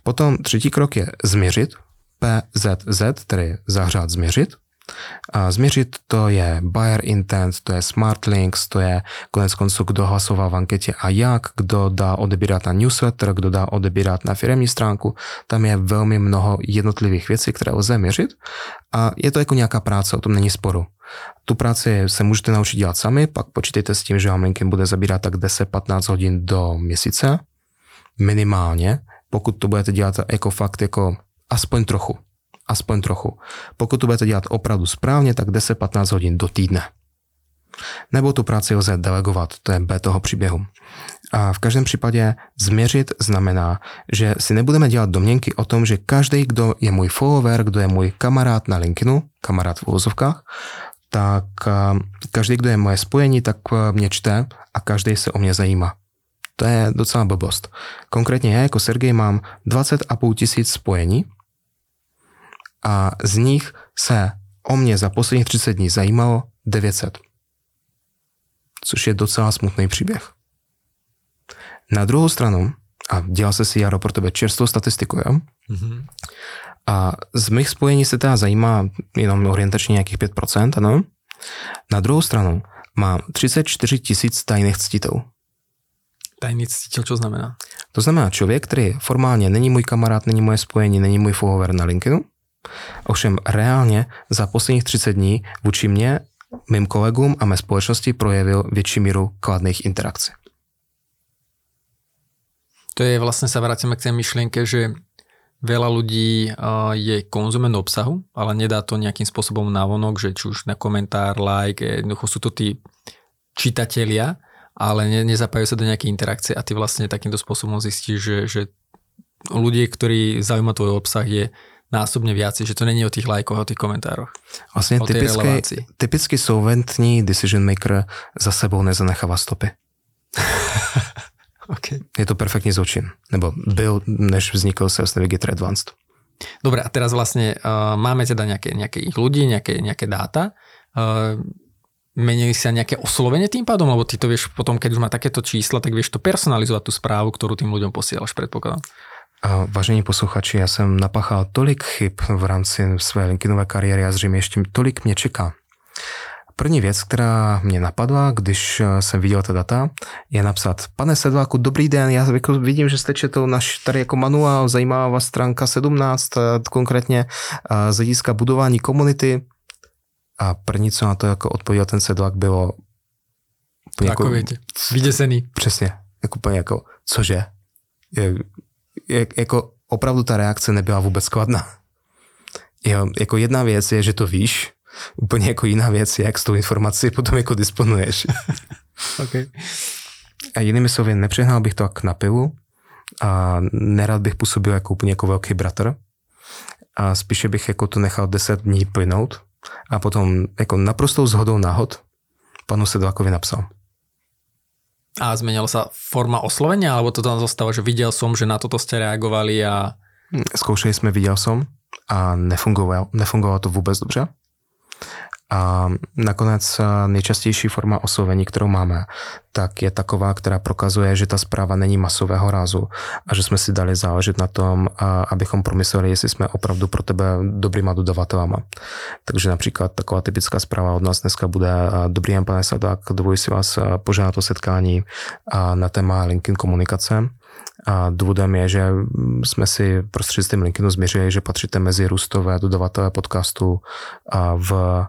Potom třetí krok je změřit, PZZ, tedy zahřát změřit. Změřit to je buyer intent, to je smart links, to je konec konců, kdo hlasoval v anketě a jak, kdo dá odebírat na newsletter, kdo dá odebírat na firmní stránku. Tam je velmi mnoho jednotlivých věcí, které lze měřit a je to jako nějaká práce, o tom není sporu. Tu práci se můžete naučit dělat sami, pak počítejte s tím, že vám LinkedIn bude zabírat tak 10-15 hodin do měsíce, minimálně, pokud to budete dělat jako fakt jako aspoň trochu aspoň trochu. Pokud to budete dělat opravdu správně, tak 10-15 hodin do týdne. Nebo tu práci lze delegovat, to je B toho příběhu. A v každém případě změřit znamená, že si nebudeme dělat domněnky o tom, že každý, kdo je můj follower, kdo je můj kamarád na LinkedInu, kamarád v úvozovkách, tak každý, kdo je moje spojení, tak mě čte a každý se o mě zajímá. To je docela blbost. Konkrétně já jako Sergej mám 20,5 tisíc spojení a z nich se o mě za posledních 30 dní zajímalo 900. Což je docela smutný příběh. Na druhou stranu, a dělal se si Jaro pro tebe čerstvou statistiku, jo? Mm-hmm. A z mých spojení se teda zajímá jenom orientačně nějakých 5%, ano? Na druhou stranu mám 34 tisíc tajných ctitelů. Tajný ctitel, co znamená? To znamená člověk, který formálně není můj kamarád, není moje spojení, není můj follower na LinkedInu, Ovšem reálně za posledních 30 dní vůči mě, mým kolegům a mé společnosti projevil větší míru kladných interakcí. To je vlastně se vrátíme k té myšlenke, že veľa ľudí je konzument obsahu, ale nedá to nejakým spôsobom navonok, že či už na komentár, like, jednoducho sú to tí čitatelia, ale ne, nezapájajú sa do nejaké interakcie a ty vlastne takýmto spôsobom zistíš, že, že ľudí, ktorí zaujíma tvoj obsah je násobně viac, že to není o těch lajkoch, o těch komentároch. Vlastně typicky, typicky solventní decision maker za sebou nezanechává stopy. okay. Je to perfektní zločin. Nebo byl, než vznikl Sales Navigator Advanced. Dobre, a teraz vlastne uh, máme teda nejaké, nejaké ich ľudí, nejaké, nejaké dáta. Uh, menili sa nejaké oslovenie tým pádom, lebo ty to vieš potom, keď už má takéto čísla, tak vieš to personalizovať tú správu, ktorú tým ľuďom posielaš, predpokladám. A vážení posluchači, já jsem napachal tolik chyb v rámci své LinkedInové kariéry a zřejmě ještě tolik mě čeká. První věc, která mě napadla, když jsem viděl ta data, je napsat, pane Sedláku, dobrý den, já jako vidím, že jste četl náš tady jako manuál, zajímavá vás stránka 17, konkrétně z hlediska budování komunity. A první, co na to jako odpověděl ten Sedlák, bylo jako, vyděsený. Přesně, jako úplně jako, cože? Je, jak, jako opravdu ta reakce nebyla vůbec skladná. Jo, jako jedna věc je, že to víš, úplně jako jiná věc je, jak s tou informací potom jako disponuješ. okay. A jinými slovy, nepřehnal bych to jak na pivu a nerad bych působil jako úplně jako velký bratr a spíše bych jako to nechal 10 dní plynout a potom jako naprostou zhodou náhod panu Sedlákovi napsal. A zmenila sa forma oslovenia, alebo to tam zostáva, že videl som, že na toto ste reagovali a... Zkoušeli jsme Viděl som a nefungovalo, nefungovalo to vůbec dobře. A nakonec nejčastější forma oslovení, kterou máme, tak je taková, která prokazuje, že ta zpráva není masového rázu a že jsme si dali záležet na tom, abychom promysleli, jestli jsme opravdu pro tebe dobrýma dodavatelama. Takže například taková typická zpráva od nás dneska bude Dobrý den, pane Sadák, dovoluji si vás požádat o setkání na téma LinkedIn komunikace. A důvodem je, že jsme si prostřednictvím LinkedInu změřili, že patříte mezi růstové dodavatele podcastu v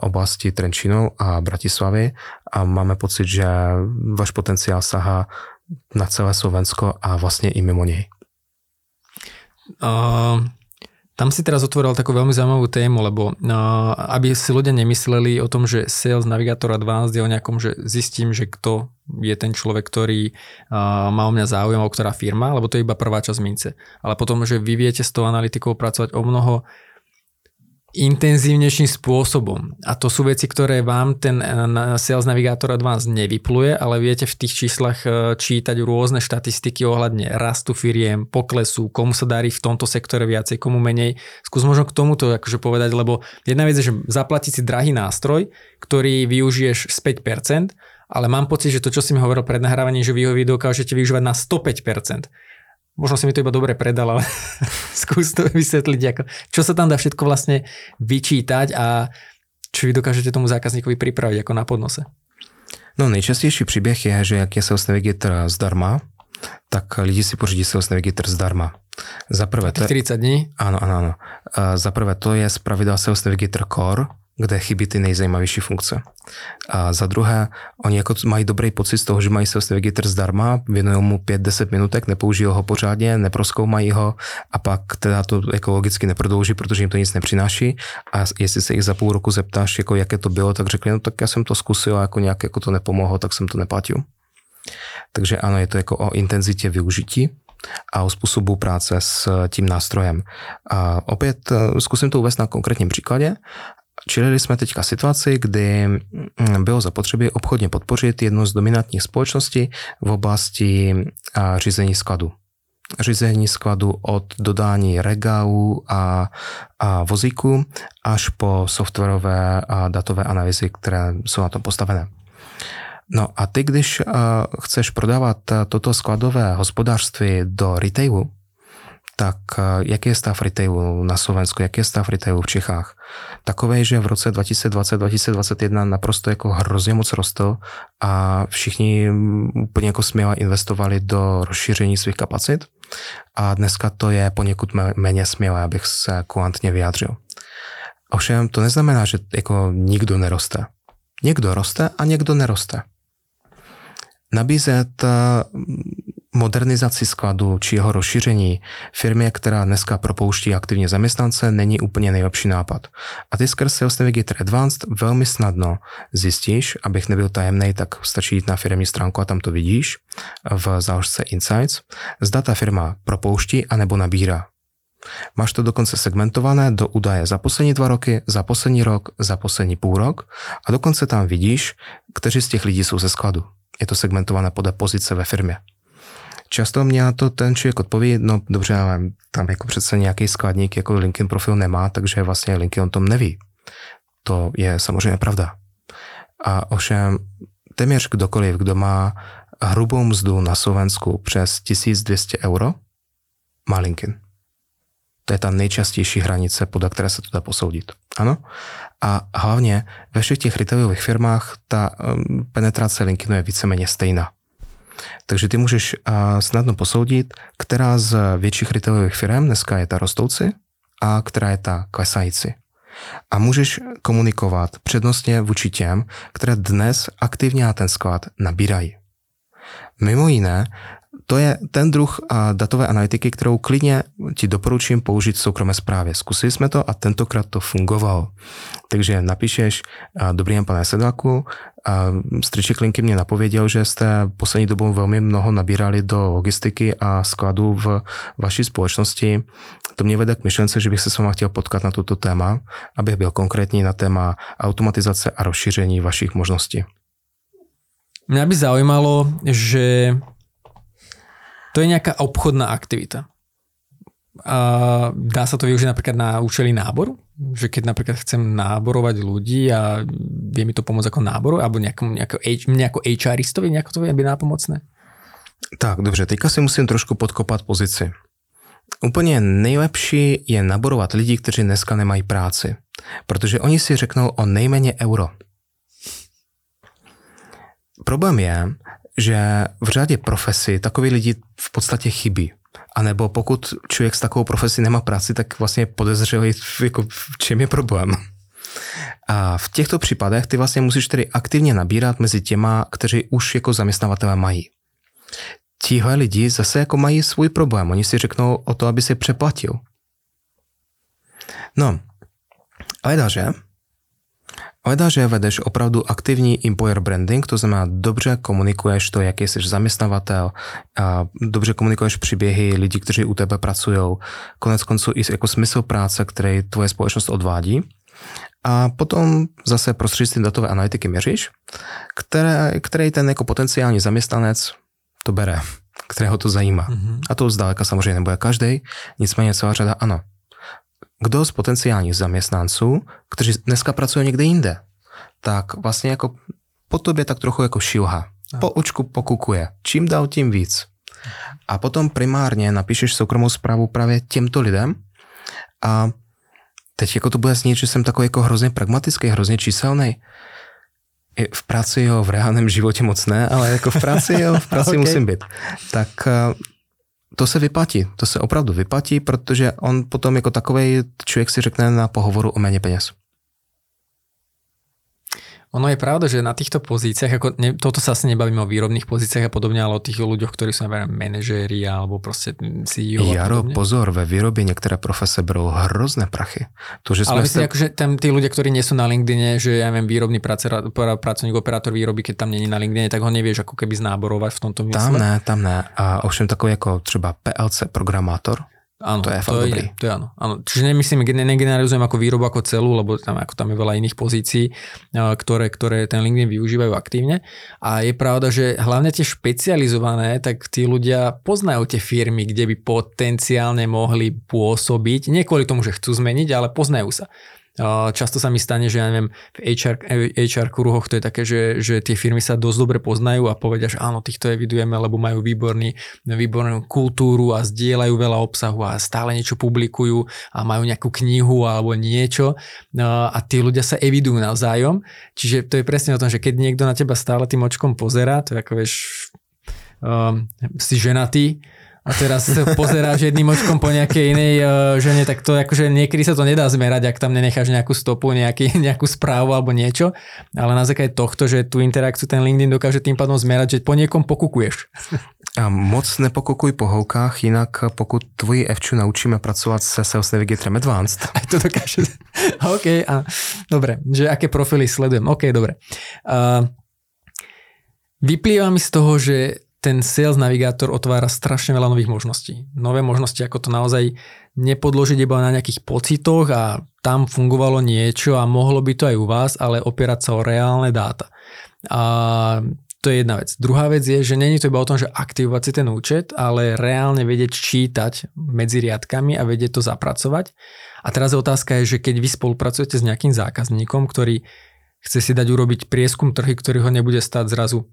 oblasti Trenčínu a Bratislavy a máme pocit, že váš potenciál sahá na celé Slovensko a vlastně i mimo něj. Uh, tam si teraz otvoril takú veľmi zaujímavú tému, lebo uh, aby si ľudia nemysleli o tom, že Sales Navigator Advanced je o nejakom, že zistím, že kto je ten človek, ktorý uh, má o mňa záujem, o ktorá firma, lebo to je iba prvá časť mince. Ale potom, že vy viete s tou analytikou pracovať o mnoho intenzívnejším spôsobom. A to sú veci, ktoré vám ten eh, Sales Navigator Advance nevypluje, ale viete v tých číslach eh, čítať rôzne štatistiky ohľadne rastu firiem, poklesu, komu sa darí v tomto sektore viacej, komu menej. Skús možno k tomuto akože povedať, lebo jedna vec je, že zaplatiť si drahý nástroj, ktorý využiješ z 5%, ale mám pocit, že to, čo si mi hovoril pred nahrávaním, že vy ho dokážete využívať na 105% možno si mi to iba dobre predal, ale skús to vysvetliť, ako, čo sa tam dá všetko vlastne vyčítať a čo vy dokážete tomu zákazníkovi pripraviť ako na podnose. No nejčastější příběh je, že jak je Sales Navigator zdarma, tak lidi si pořídí Sales Navigator zdarma. Za prvé to je, 40 dní? Ano, ano, ano. Za prvé to je z pravidla Sales Navigator Core, kde chybí ty nejzajímavější funkce. A za druhé, oni jako mají dobrý pocit z toho, že mají Sales Navigator zdarma, věnují mu 5-10 minutek, nepoužijí ho pořádně, neproskoumají ho a pak teda to jako logicky neprodlouží, protože jim to nic nepřináší. A jestli se jich za půl roku zeptáš, jako jaké to bylo, tak řekli, no tak já jsem to zkusil a jako nějak jako to nepomohlo, tak jsem to neplatil. Takže ano, je to jako o intenzitě využití a o způsobu práce s tím nástrojem. A opět eh, zkusím to uvést na konkrétním příkladě Čelili jsme teďka situaci, kdy mm, bylo zapotřebí obchodně podpořit jednu z dominantních společností v oblasti řízení skladu. Řízení skladu od dodání regálů a, a vozíků až po softwarové a datové analýzy, které jsou na tom postavené. No a ty, když chceš prodávat toto skladové hospodářství do retailu, tak jaký je stav retailu na Slovensku, jaký je stav retailu v Čechách? Takový, že v roce 2020-2021 naprosto jako hrozně moc rostl a všichni úplně jako směle investovali do rozšíření svých kapacit a dneska to je poněkud méně smělé, abych se kulantně vyjádřil. Ovšem to neznamená, že jako nikdo neroste. Někdo roste a někdo neroste. Nabízet modernizaci skladu či jeho rozšíření firmě, která dneska propouští aktivně zaměstnance, není úplně nejlepší nápad. A ty skrz Sales Navigator Advanced velmi snadno zjistíš, abych nebyl tajemný, tak stačí jít na firmní stránku a tam to vidíš v záložce Insights, zda ta firma propouští anebo nabírá. Máš to dokonce segmentované do údaje za poslední dva roky, za poslední rok, za poslední půl rok a dokonce tam vidíš, kteří z těch lidí jsou ze skladu. Je to segmentované podle pozice ve firmě. Často mě na to ten člověk odpoví, no dobře, ale tam jako přece nějaký skladník jako LinkedIn profil nemá, takže vlastně LinkedIn o tom neví. To je samozřejmě pravda. A ovšem téměř kdokoliv, kdo má hrubou mzdu na Slovensku přes 1200 euro, má LinkedIn. To je ta nejčastější hranice, podle které se to dá posoudit. Ano? A hlavně ve všech těch retailových firmách ta um, penetrace LinkedInu je víceméně stejná. Takže ty můžeš snadno posoudit, která z větších retailových firm dneska je ta rostoucí a která je ta klesající. A můžeš komunikovat přednostně vůči těm, které dnes aktivně na ten sklad nabírají. Mimo jiné, to je ten druh datové analytiky, kterou klidně ti doporučím použít v soukromé zprávě. Zkusili jsme to a tentokrát to fungovalo. Takže napíšeš, dobrý den pane Sedláku, Striček Linky mě napověděl, že jste poslední dobou velmi mnoho nabírali do logistiky a skladu v vaší společnosti. To mě vede k myšlence, že bych se s váma chtěl potkat na toto téma, abych byl konkrétní na téma automatizace a rozšíření vašich možností. Mňa by zaujímalo, že to je nejaká obchodná aktivita. A dá sa to využiť napríklad na účely náboru? Že keď napríklad chcem náborovať ľudí a vie mi to pomôcť ako náboru, alebo nejakom, nejako, nejako HRistovi, nejako to byť nápomocné? Tak, dobře, teďka si musím trošku podkopat pozici. Úplně nejlepší je naborovat lidi, kteří dneska nemají práci, protože oni si řeknou o nejméně euro. Problém je, že v řadě profesí takový lidi v podstatě chybí. A nebo pokud člověk s takovou profesí nemá práci, tak vlastně podezřelý, jako v čem je problém. A v těchto případech ty vlastně musíš tedy aktivně nabírat mezi těma, kteří už jako zaměstnavatele mají. Tihle lidi zase jako mají svůj problém. Oni si řeknou o to, aby si přeplatil. No, ale že Leda, že vedeš opravdu aktivní employer branding, to znamená dobře komunikuješ to, jaký jsi zaměstnavatel, a dobře komunikuješ příběhy lidí, kteří u tebe pracují, konec konců i jako smysl práce, který tvoje společnost odvádí. A potom zase prostřednictvím datové analytiky měříš, které, který ten jako potenciální zaměstnanec to bere, kterého to zajímá. Mm-hmm. A to zdaleka samozřejmě nebude každý, nicméně celá řada ano kdo z potenciálních zaměstnanců, kteří dneska pracují někde jinde, tak vlastně jako po tobě tak trochu jako šilha. Po očku pokukuje. Čím dál, tím víc. A potom primárně napíšeš soukromou zprávu právě těmto lidem a teď jako to bude znít, že jsem takový jako hrozně pragmatický, hrozně číselný. V práci jo, v reálném životě moc ne, ale jako v práci jo, v práci okay. musím být. Tak eh, to se vyplatí, to se opravdu vyplatí, protože on potom jako takový člověk si řekne na pohovoru o méně peněz. Ono je pravda, že na týchto pozíciách, ako ne, toto sa asi nebavíme o výrobných pozíciách a podobne, ale o tých ľuďoch, ktorí sú napríklad manažéri alebo proste CEO. Jaro, pozor, ve výrobě některé profese berou hrozné prachy. To, že ale myslím, ste... akože tam tí ľudia, ktorí nie sú na LinkedIne, že ja neviem, výrobný pracovník, operátor výroby, keď tam není na LinkedIne, tak ho nevieš ako keby znáborovať v tomto mysle. Tam ne, tam ne. A ovšem takový jako třeba PLC programátor, Áno, to je fakt to dobrý. Je, to je áno, áno. Čiže nemyslím, negeneralizujem ako výrobu ako celú, lebo tam, ako tam je veľa iných pozícií, ktoré, ktoré ten LinkedIn využívajú aktívne. A je pravda, že hlavne tie špecializované, tak tí ľudia poznajú tie firmy, kde by potenciálne mohli pôsobiť. Nie kvôli tomu, že chcú zmeniť, ale poznajú sa. Často sa mi stane, že ja neviem, v HR, HR kruhoch to je také, že, že tie firmy sa dosť dobre poznajú a povedia, že áno, týchto evidujeme, lebo majú výborný, výbornú kultúru a zdieľajú veľa obsahu a stále niečo publikujú a majú nejakú knihu alebo niečo a tí ľudia sa evidujú navzájom. Čiže to je presne o tom, že keď niekto na teba stále tým očkom pozera, to je ako vieš, um, si ženatý, a teraz pozeráš jedným očkom po nejakej inej uh, žene, tak to akože niekedy sa to nedá zmerať, ak tam nenecháš nejakú stopu, nejaký, nejakú správu alebo niečo, ale na základe tohto, že tú interakciu ten LinkedIn dokáže tým pádom zmerať, že po niekom pokukuješ. A moc nepokukuj po holkách, jinak pokud tvoji Evču naučíme pracovat se Sales Navigatorem Advanced. Aj to dokáže. OK, a, dobre, že aké profily sledujem. OK, dobre. Uh, vyplýva mi z toho, že ten Sales Navigator otvára strašne veľa nových možností. Nové možnosti, ako to naozaj nepodložiť iba na nejakých pocitoch a tam fungovalo niečo a mohlo by to aj u vás, ale opierať sa o reálne dáta. A to je jedna vec. Druhá vec je, že není to iba o tom, že aktivovať si ten účet, ale reálne vedieť čítať medzi riadkami a vedieť to zapracovať. A teraz je otázka je, že keď vy spolupracujete s nejakým zákazníkom, ktorý chce si dať urobiť prieskum trhy, ktorý ho nebude stať zrazu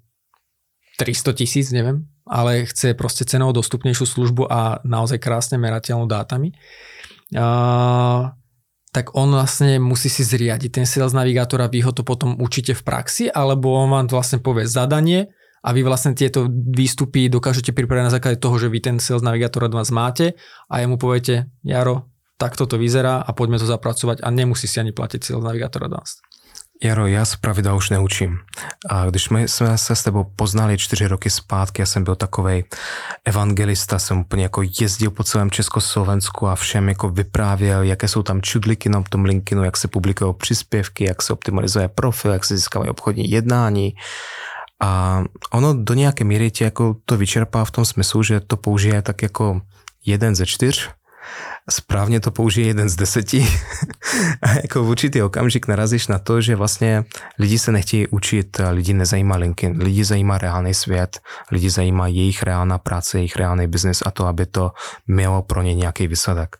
300 tisíc, neviem, ale chce proste cenovo dostupnejšiu službu a naozaj krásne merateľnú dátami, uh, tak on vlastne musí si zriadiť ten sales navigátor a vy ho to potom učíte v praxi, alebo on vám vlastne povie zadanie a vy vlastne tieto výstupy dokážete pripraviť na základe toho, že vy ten sales navigátor od vás máte a jemu poviete, Jaro, takto to vyzerá a poďme to zapracovať a nemusí si ani platiť sales navigátor vás. Jaro, já z pravidla už neučím. A když my jsme se s tebou poznali čtyři roky zpátky, já jsem byl takový evangelista, jsem úplně jako jezdil po celém Československu a všem jako vyprávěl, jaké jsou tam čudliky na tom LinkedInu, jak se publikují příspěvky, jak se optimalizuje profil, jak se získávají obchodní jednání. A ono do nějaké míry tě jako to vyčerpá v tom smyslu, že to použije tak jako jeden ze čtyř správně to použije jeden z deseti a jako v určitý okamžik narazíš na to, že vlastně lidi se nechtějí učit, lidi nezajímá LinkedIn, lidi zajímá reálný svět, lidi zajímá jejich reálná práce, jejich reálný biznis a to, aby to mělo pro ně nějaký výsledek.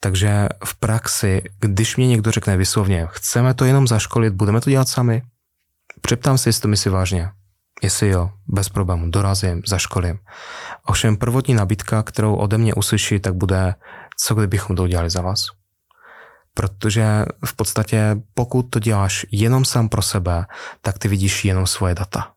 Takže v praxi, když mě někdo řekne vyslovně, chceme to jenom zaškolit, budeme to dělat sami, přeptám se, jestli to myslí vážně. Jestli jo, bez problému, dorazím, zaškolím. Ovšem prvotní nabídka, kterou ode mě uslyší, tak bude, co kdybychom to udělali za vás. Protože v podstatě pokud to děláš jenom sám pro sebe, tak ty vidíš jenom svoje data.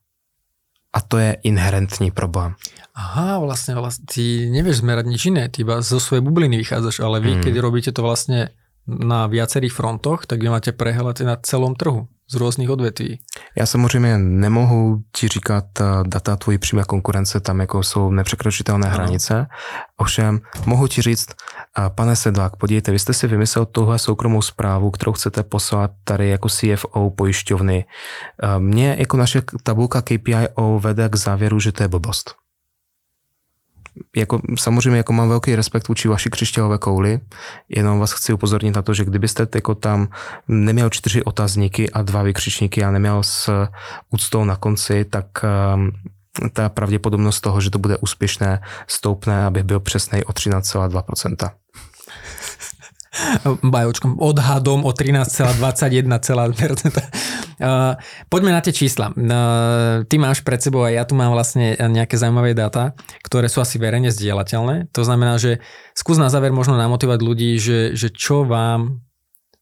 A to je inherentní problém. Aha, vlastne, vlastne ty nevieš zmerať nič iné, ty iba zo svojej bubliny vychádzaš, ale vy, mm. keď robíte to vlastne na viacerých frontoch, tak vy máte prehľad na celom trhu z různých odvětví. Já samozřejmě nemohu ti říkat eh, data tvojí přímé konkurence, tam jako jsou nepřekročitelné no. hranice. Ovšem, mohu ti říct, eh, pane Sedlák, podívejte, vy jste si vymyslel tuhle soukromou zprávu, kterou chcete poslat tady jako CFO pojišťovny. Eh, Mě jako naše tabulka KPIO vede k závěru, že to je blbost jako, samozřejmě jako mám velký respekt vůči vaší křišťálové kouli, jenom vás chci upozornit na to, že kdybyste jako tam neměl čtyři otazníky a dva vykřičníky a neměl s úctou na konci, tak um, ta pravděpodobnost toho, že to bude úspěšné, stoupne, aby byl přesnej o 13,2%. Bajočkom, odhadom o 13,21%. Uh, poďme na tie čísla. Uh, ty máš pred sebou a ja tu mám vlastne nejaké zaujímavé dáta, ktoré sú asi verejne zdieľateľné. To znamená, že skús na záver možno namotivovať ľudí, že, že čo vám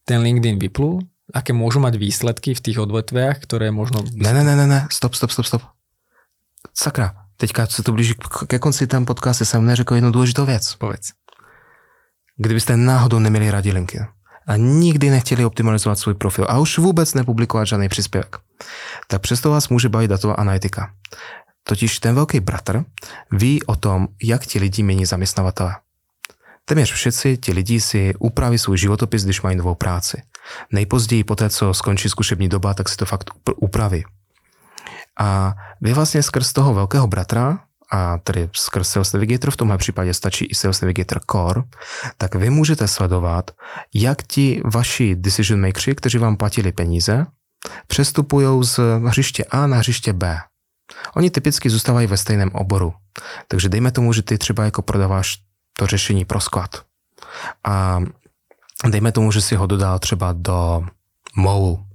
ten LinkedIn vyplul, aké môžu mať výsledky v tých odvetviach, ktoré možno... Ne, ne, ne, ne, ne, stop, stop, stop, stop. Sakra, teďka se to blíží ke konci tam podcastu, jsem neřekl jednu důležitou věc. Povedz. Kdybyste náhodou neměli rádi LinkedIn, a nikdy nechtěli optimalizovat svůj profil a už vůbec nepublikovat žádný příspěvek, tak přesto vás může bavit datová analytika. Totiž ten velký bratr ví o tom, jak ti lidi mění zaměstnavatele. Téměř všetci ti lidi si upraví svůj životopis, když mají novou práci. Nejpozději po té, co skončí zkušební doba, tak si to fakt upraví. A vy vlastně skrz toho velkého bratra a tedy skrz Sales Navigator, v tomhle případě stačí i Sales Navigator Core, tak vy můžete sledovat, jak ti vaši decision makers, kteří vám platili peníze, přestupují z hřiště A na hřiště B. Oni typicky zůstávají ve stejném oboru. Takže dejme tomu, že ty třeba jako prodáváš to řešení pro sklad. A dejme tomu, že si ho dodal třeba do MOU,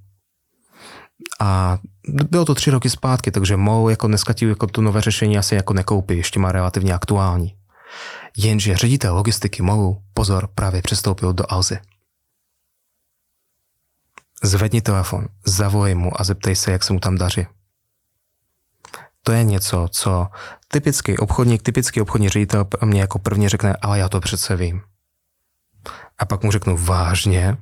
a bylo to tři roky zpátky, takže MOU jako dneska ti jako to nové řešení asi jako nekoupí, ještě má relativně aktuální. Jenže ředitel logistiky MOU, pozor, právě přestoupil do Alzy. Zvedni telefon, zavolej mu a zeptej se, jak se mu tam daří. To je něco, co typický obchodník, typický obchodní ředitel mě jako první řekne, ale já to přece vím. A pak mu řeknu vážně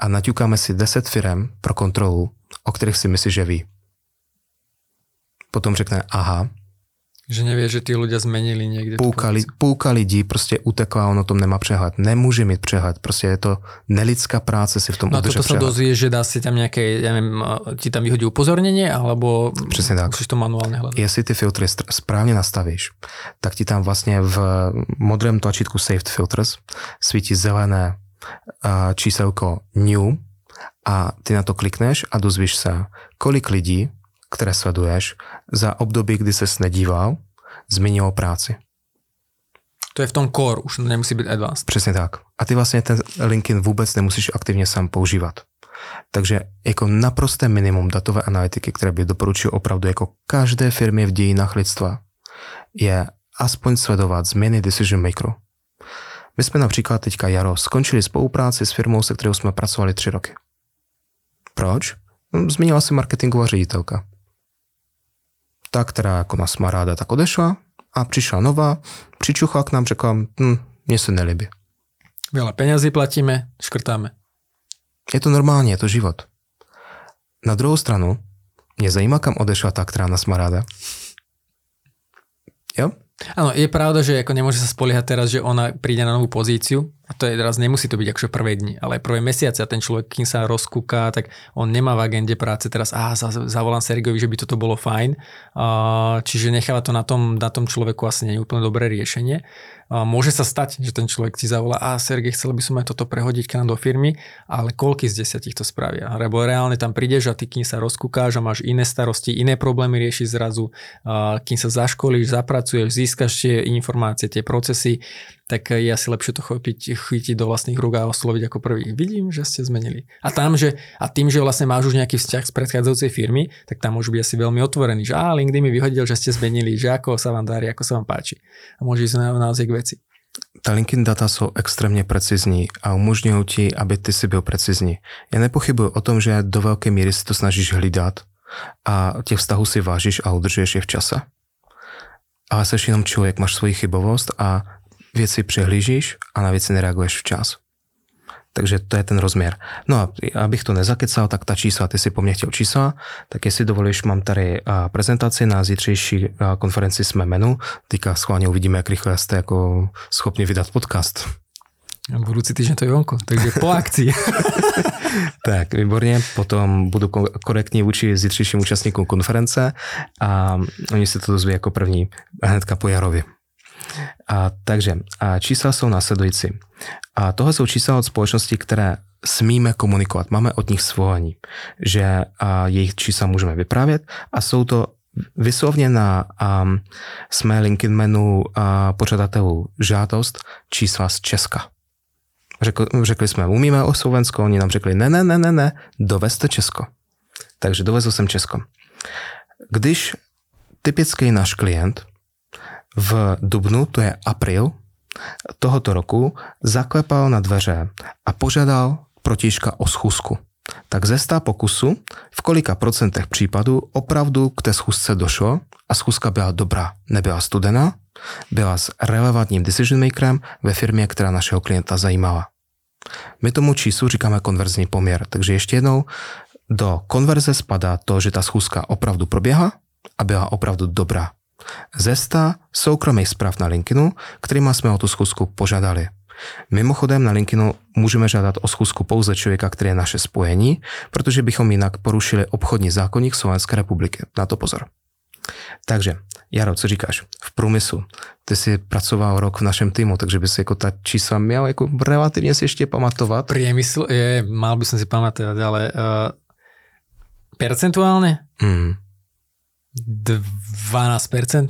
a naťukáme si 10 firem pro kontrolu o kterých si myslí, že ví. Potom řekne, aha. Že nevie, že tí ľudia zmenili niekde. Půlka, li, půlka lidí prostě utekla, on o tom nemá přehled. Nemůže mít přehled, prostě je to nelidská práce si v tom no udržet toto sa dozvie, že dá si tam nějaké, ja neviem, ti tam vyhodí upozornění, alebo Přesně tak. musíš to manuálně hledat. Jestli ty filtry správně nastavíš, tak ti tam vlastně v modrém tlačítku Saved Filters svítí zelené číselko New, a ty na to klikneš a dozvíš se, kolik lidí, které sleduješ, za období, kdy ses nedíval, změnilo práci. To je v tom core, už nemusí být advanced. Přesně tak. A ty vlastně ten LinkedIn vůbec nemusíš aktivně sám používat. Takže jako naprosté minimum datové analytiky, které by doporučil opravdu jako každé firmě v dějinách lidstva, je aspoň sledovat změny decision makerů. My jsme například teďka jaro skončili spolupráci s firmou, se kterou jsme pracovali tři roky. Proč? No, změnila se marketingová ředitelka. Ta, která jako nás má ráda, tak odešla a přišla nová, přičuchla k nám, řekla, hm, mně se nelíbí. Veľa peňazí platíme, škrtáme. Je to normálně, je to život. Na druhou stranu, mě zajímá, kam odešla ta, která nás má ráda. Jo? Áno, je pravda, že ako nemôže sa spoliehať teraz, že ona príde na novú pozíciu a to je teraz, nemusí to byť akože prvé dni, ale aj prvé mesiace a ten človek, kým sa rozkúka, tak on nemá v agende práce teraz, a zavolám Sergejovi, že by toto bolo fajn, čiže necháva to na tom, na tom človeku asi nie je úplne dobré riešenie. Môže sa stať, že ten človek ti zavolá, a Sergej, chcel by som aj toto prehodiť k nám do firmy, ale koľky z desiatich to spravia? Lebo reálne tam prídeš a ty kým sa rozkúkáš a máš iné starosti, iné problémy riešiš zrazu, kým sa zaškolíš, zapracuješ, získaš tie informácie, tie procesy, tak je asi lepšie to chytiť, chytiť do vlastných rúk a osloviť ako prvý. Vidím, že ste zmenili. A, tam, že, a tým, že vlastne máš už nejaký vzťah z predchádzajúcej firmy, tak tam môže byť asi veľmi otvorený, že á, LinkedIn mi vyhodil, že ste zmenili, že ako sa vám darí, ako sa vám páči. A môže ísť na naozaj k veci. Ta LinkedIn data jsou extrémně precizní a umožňují ti, aby ty si byl precizní. Já nepochybuji o tom, že do velké míry si to snažíš hlídat a těch vztahů si vážíš a udržuješ je v čase. Ale jsi jenom člověk, máš svoji chybovost a věci přehlížíš a na věci nereaguješ včas. Takže to je ten rozměr. No a abych to nezakecal, tak ta čísla, ty si po mně chtěl čísla, tak jestli dovolíš, mám tady prezentaci na zítřejší konferenci jsme menu. Teďka schválně uvidíme, jak rychle jste jako schopni vydat podcast. Budoucí týden to je onko, takže po akci. tak, výborně. Potom budu korektní vůči zítřejším účastníkům konference a oni se to dozví jako první hnedka po Jarovi. A, takže a čísla jsou následující. A tohle jsou čísla od společností, které smíme komunikovat. Máme od nich svolení, že a jejich čísla můžeme vyprávět a jsou to vyslovně na um, jsme LinkedInmenu a pořadatelů žádost čísla z Česka. Řekli, řekli jsme, umíme o Slovensko, oni nám řekli, ne, ne, ne, ne, ne, dovezte Česko. Takže dovezl jsem Česko. Když typický náš klient v dubnu, to je april tohoto roku, zaklepal na dveře a požádal protižka o schůzku. Tak ze 100 pokusů v kolika procentech případů opravdu k té schůzce došlo a schůzka byla dobrá, nebyla studená, byla s relevantním decision makerem ve firmě, která našeho klienta zajímala. My tomu číslu říkáme konverzní poměr, takže ještě jednou do konverze spadá to, že ta schůzka opravdu proběhla a byla opravdu dobrá ze 100 soukromých zpráv na LinkedInu, kterými jsme o tu schůzku požádali. Mimochodem na LinkedInu můžeme žádat o schůzku pouze člověka, který je naše spojení, protože bychom jinak porušili obchodní zákonník Slovenské republiky. Na to pozor. Takže, Jaro, co říkáš? V průmyslu. Ty jsi pracoval rok v našem týmu, takže bys jako ta čísla měl jako relativně si ještě pamatovat. Priemysl, je, mal by som si pamatovat, ale uh, percentuálne? Hmm. 12%?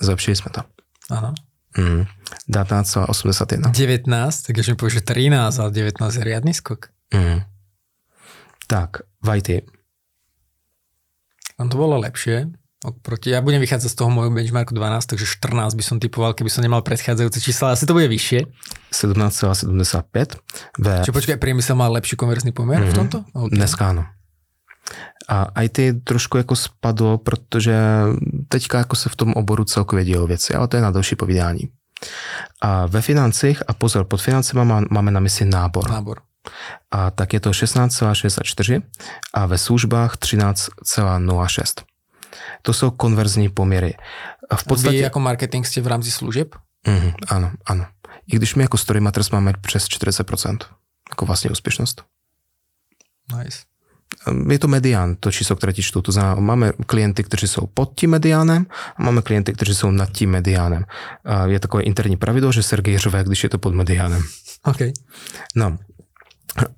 Zlepšili jsme to. Ano. Mm. 19,81. 19, takže mi že 13, ale 19 je riadný skok. Mm. Tak, v IT. Tam to bolo lepšie. Oproti, ja budem vychádzať z toho môjho benchmarku 12, takže 14 by som typoval, keby som nemal predchádzajúce čísla, asi to bude vyššie. 17,75. Ve... Čiže počkaj, priemysel má lepší konverzný pomer mm-hmm. v mhm. tomto? Okay. Dneska áno. A IT trošku jako spadlo, protože teďka jako se v tom oboru celkově dějou věci, ale to je na další povídání. A ve financích, a pozor, pod financemi máme na mysli nábor. Nábor. A tak je to 16,64 a ve službách 13,06. To jsou konverzní poměry. A v podstatě... Vy jako marketing jste v rámci služeb? Mm, ano, ano. I když my jako Story Matters máme přes 40%, jako vlastně úspěšnost. Nice je to medián, to číslo, které ti čtu. To znamená, máme klienty, kteří jsou pod tím mediánem a máme klienty, kteří jsou nad tím mediánem. A je takové interní pravidlo, že Sergej řve, když je to pod mediánem. OK. No.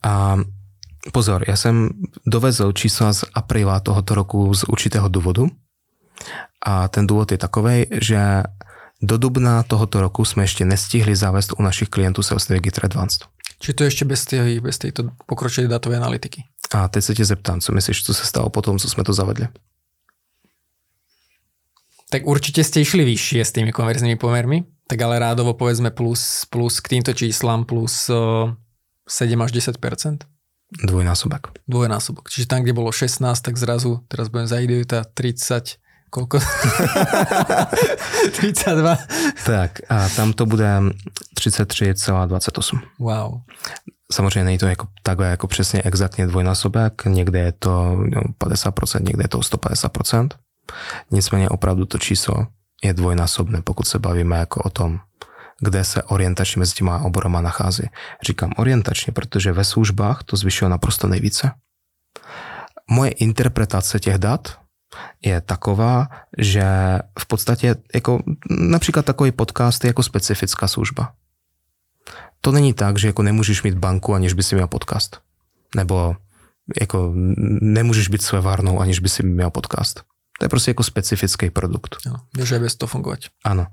A pozor, já jsem dovezl čísla z apríla tohoto roku z určitého důvodu. A ten důvod je takový, že do dubna tohoto roku jsme ještě nestihli zavést u našich klientů Sales Navigator Advanced. Či to ještě bez, tej, bez tejto pokročilé datové analytiky? A teď se tě zeptám, co myslíš, co se stalo potom, co jsme to zavedli? Tak určite ste išli vyššie s tými konverznými pomermi, tak ale rádovo povedzme plus, plus k týmto číslam plus uh, 7 až 10% Dvojnásobek. Dvojnásobok. Čiže tam, kde bolo 16, tak zrazu, teraz budem za idiota, 30, koľko? 32. Tak a tam to bude 33,28. Wow. Samozřejmě není to jako takhle jako přesně exaktně dvojnásobek, někde je to no, 50%, někde je to 150%. Nicméně opravdu to číslo je dvojnásobné, pokud se bavíme jako o tom, kde se orientačně mezi těma oborama nachází. Říkám orientačně, protože ve službách to zvyšuje naprosto nejvíce. Moje interpretace těch dat je taková, že v podstatě jako například takový podcast je jako specifická služba. To není tak, že jako nemůžeš mít banku, aniž by si měl podcast. Nebo jako nemůžeš být svevárnou, aniž by si měl podcast. To je prostě jako specifický produkt. Vieš aj bez toho fungovat. Ano.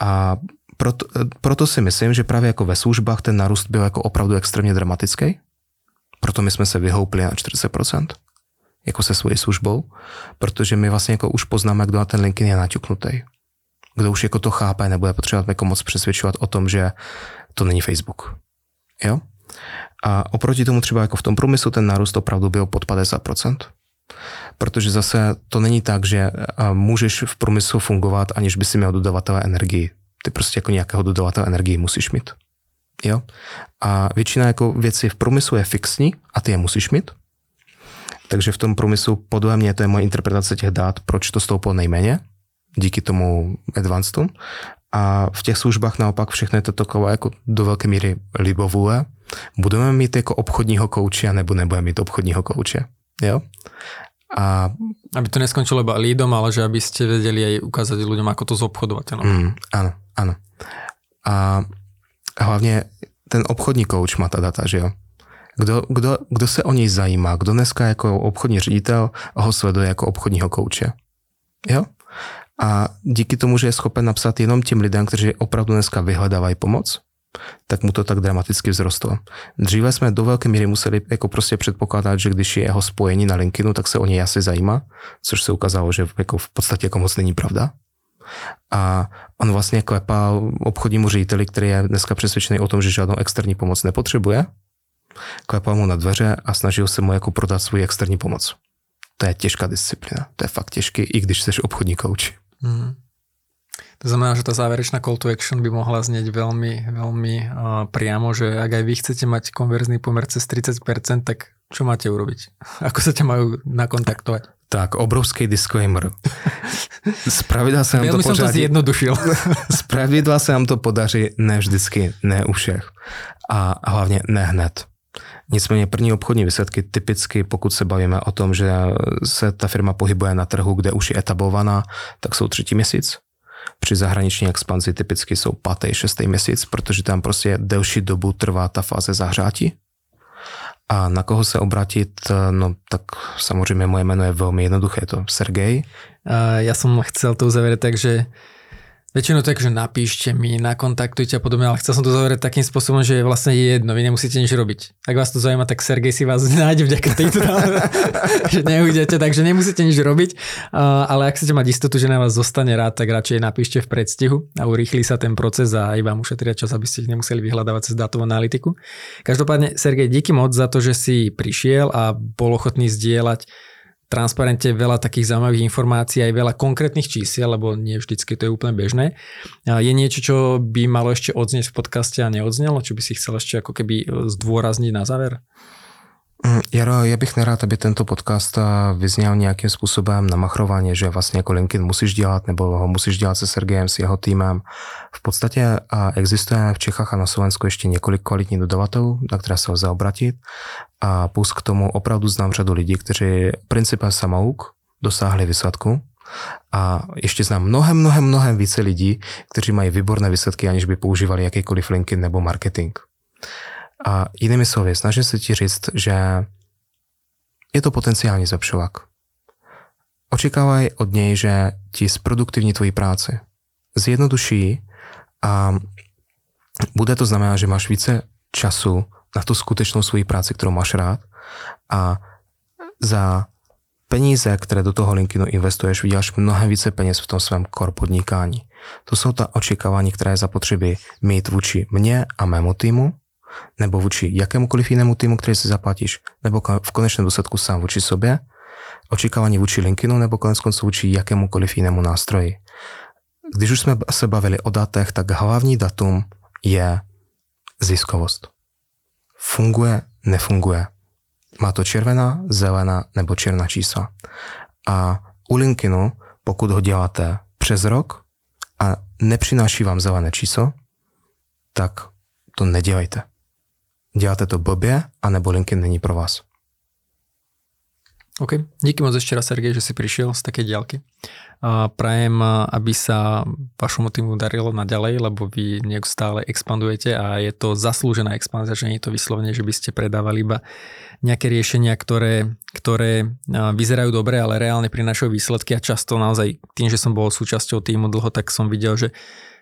A proto, proto si myslím, že právě jako ve službách ten narůst byl jako opravdu extrémně dramatický. Proto my jsme se vyhoupli na 40%, jako se svojí službou, protože my vlastně jako už poznáme, kdo na ten LinkedIn je naťuknutý. Kdo už jako to chápe, nebo je potřeba jako moc přesvědčovat o tom, že to není Facebook. Jo? A oproti tomu třeba jako v tom průmyslu ten nárůst opravdu byl pod 50%. Protože zase to není tak, že můžeš v průmyslu fungovat, aniž by si měl dodavatele energii. Ty prostě jako nějakého dodavatele energii musíš mít. Jo? A většina jako věcí v průmyslu je fixní a ty je musíš mít. Takže v tom průmyslu podle mě to je moje interpretace těch dát, proč to stouplo nejméně díky tomu advancedům. A v těch službách naopak všechno je to takové jako do velké míry libovůle. Budeme mít jako obchodního kouče, nebo nebudeme mít obchodního kouče. Jo? A... Aby to neskončilo iba lídom, ale že aby ste vedeli aj ukázať ľuďom, ako to zobchodovať. No? Mm, áno, áno. A hlavně ten obchodní kouč má ta data, že jo? Kdo, kdo, kdo se o něj zajímá? Kdo dneska jako obchodní ředitel ho sleduje jako obchodního kouče? Jo? A díky tomu, že je schopen napsat jenom těm lidem, kteří opravdu dneska vyhledávají pomoc, tak mu to tak dramaticky vzrostlo. Dříve jsme do velké míry museli jako prostě předpokládat, že když je jeho spojení na LinkedInu, tak se o něj asi zajímá, což se ukázalo, že jako v podstatě jako moc není pravda. A on vlastně klepal obchodnímu řediteli, který je dneska přesvědčený o tom, že žádnou externí pomoc nepotřebuje, klepal mu na dveře a snažil se mu jako prodat svůj externí pomoc. To je těžká disciplína, to je fakt těžký, i když jsi obchodní kouč. Mm. To znamená, že tá záverečná call to action by mohla znieť veľmi, veľmi uh, priamo, že ak aj vy chcete mať konverzný pomer cez 30%, tak čo máte urobiť? Ako sa ťa majú nakontaktovať? Tak, obrovský disclaimer. Z pravidla se nám to jsem to zjednodušil. Z pravidla se nám to podaří ne vždycky, ne u všech. A hlavně ne hned. Nicméně první obchodní výsledky typicky, pokud se bavíme o tom, že se ta firma pohybuje na trhu, kde už je etablovaná, tak jsou třetí měsíc. Při zahraniční expanzi typicky jsou pátý, šestý měsíc, protože tam prostě delší dobu trvá ta fáze zahřátí. A na koho se obratit, no tak samozřejmě moje jméno je velmi jednoduché, je to Sergej. Já jsem chcel to uzavřít tak, že Väčšinou tak, že napíšte mi, nakontaktujte a podobne, ale chcel som to zavrieť takým spôsobom, že je vlastne jedno, vy nemusíte nič robiť. Ak vás to zaujíma, tak Sergej si vás nájde vďaka tejto, že neujdete, takže nemusíte nič robiť, ale ak chcete mať istotu, že na vás zostane rád, tak radšej napíšte v predstihu a urýchli sa ten proces a iba vám ušetria čas, aby ste ich nemuseli vyhľadávať cez dátovú analytiku. Každopádne, Sergej, díky moc za to, že si prišiel a bol ochotný zdieľať transparente veľa takých zaujímavých informácií, aj veľa konkrétnych čísiel, lebo nie vždycky to je úplne bežné. Je niečo, čo by malo ešte odznieť v podcaste a neodznelo, čo by si chcel ešte ako keby e, zdôrazniť na záver? Mm, Jaro, já bych nerád, aby tento podcast eh, vyzněl nějakým způsobem na machrování, že vlastně jako LinkedIn musíš dělat, nebo ho musíš dělat se Sergejem, s jeho týmem. V podstatě eh, existuje v Čechách a na Slovensku ještě několik kvalitních dodavatelů, na které se lze obratit. A plus k tomu opravdu znám řadu lidí, kteří principem samouk dosáhli výsledku. A ještě znám mnohem, mnohem, mnohem více lidí, kteří mají výborné výsledky, aniž by používali jakýkoliv LinkedIn nebo marketing. A jinými slovy, snažím se ti říct, že je to potenciální zlepšovák. Očekávaj od něj, že ti zproduktivní tvoji práci, zjednoduší a bude to znamenat, že máš více času na tu skutečnou svoji práci, kterou máš rád a za peníze, které do toho LinkedInu investuješ, vyděláš mnohem více peněz v tom svém core podnikání. To jsou ta očekávání, které zapotřebí mít vůči mně a mému týmu nebo vůči jakémukoliv jinému týmu, který si zaplatíš, nebo v konečném důsledku sám vůči sobě, očekávání vůči LinkedInu nebo konec konců vůči jakémukoliv jinému nástroji. Když už jsme se bavili o datech, tak hlavní datum je ziskovost. funguje, nefunguje. Má to červená, zelená nebo černá čísla. A u LinkedInu, pokud ho děláte přes rok a nepřináší vám zelené číslo, tak to nedělejte. Děláte to blbě, anebo LinkedIn není pro vás. OK. Díky moc ešte raz, Sergej, že si prišiel z takej diaľky. Prajem, aby sa vašemu týmu darilo naďalej, lebo vy neustále expandujete a je to zaslúžená expanzia, že je to vyslovene, že by ste predávali iba nejaké riešenia, ktoré, ktoré vyzerajú dobre, ale reálne prinášajú výsledky a často naozaj tým, že som bol súčasťou týmu dlho, tak som videl, že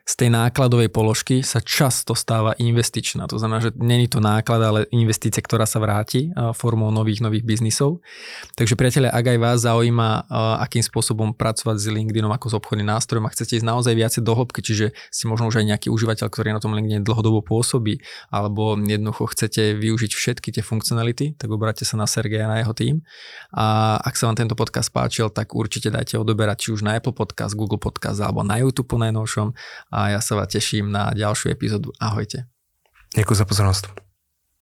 z tej nákladovej položky sa často stáva investičná. To znamená, že není to náklad, ale investícia, ktorá sa vráti formou nových, nových biznisov. Takže priatelia, ak aj vás zaujíma, akým spôsobom pracovať s LinkedInom ako s obchodným nástrojom a chcete ísť naozaj viacej do hĺbky, čiže si možno už aj nejaký užívateľ, ktorý na tom LinkedIn dlhodobo pôsobí, alebo jednoducho chcete využiť všetky tie funkcionality, tak obráťte sa na Sergeja na jeho tým. A ak sa vám tento podcast páčil, tak určite dajte odoberať či už na Apple Podcast, Google Podcast alebo na YouTube po najnovšom a ja sa vás teším na ďalšiu epizódu. Ahojte. Děkuji za pozornost.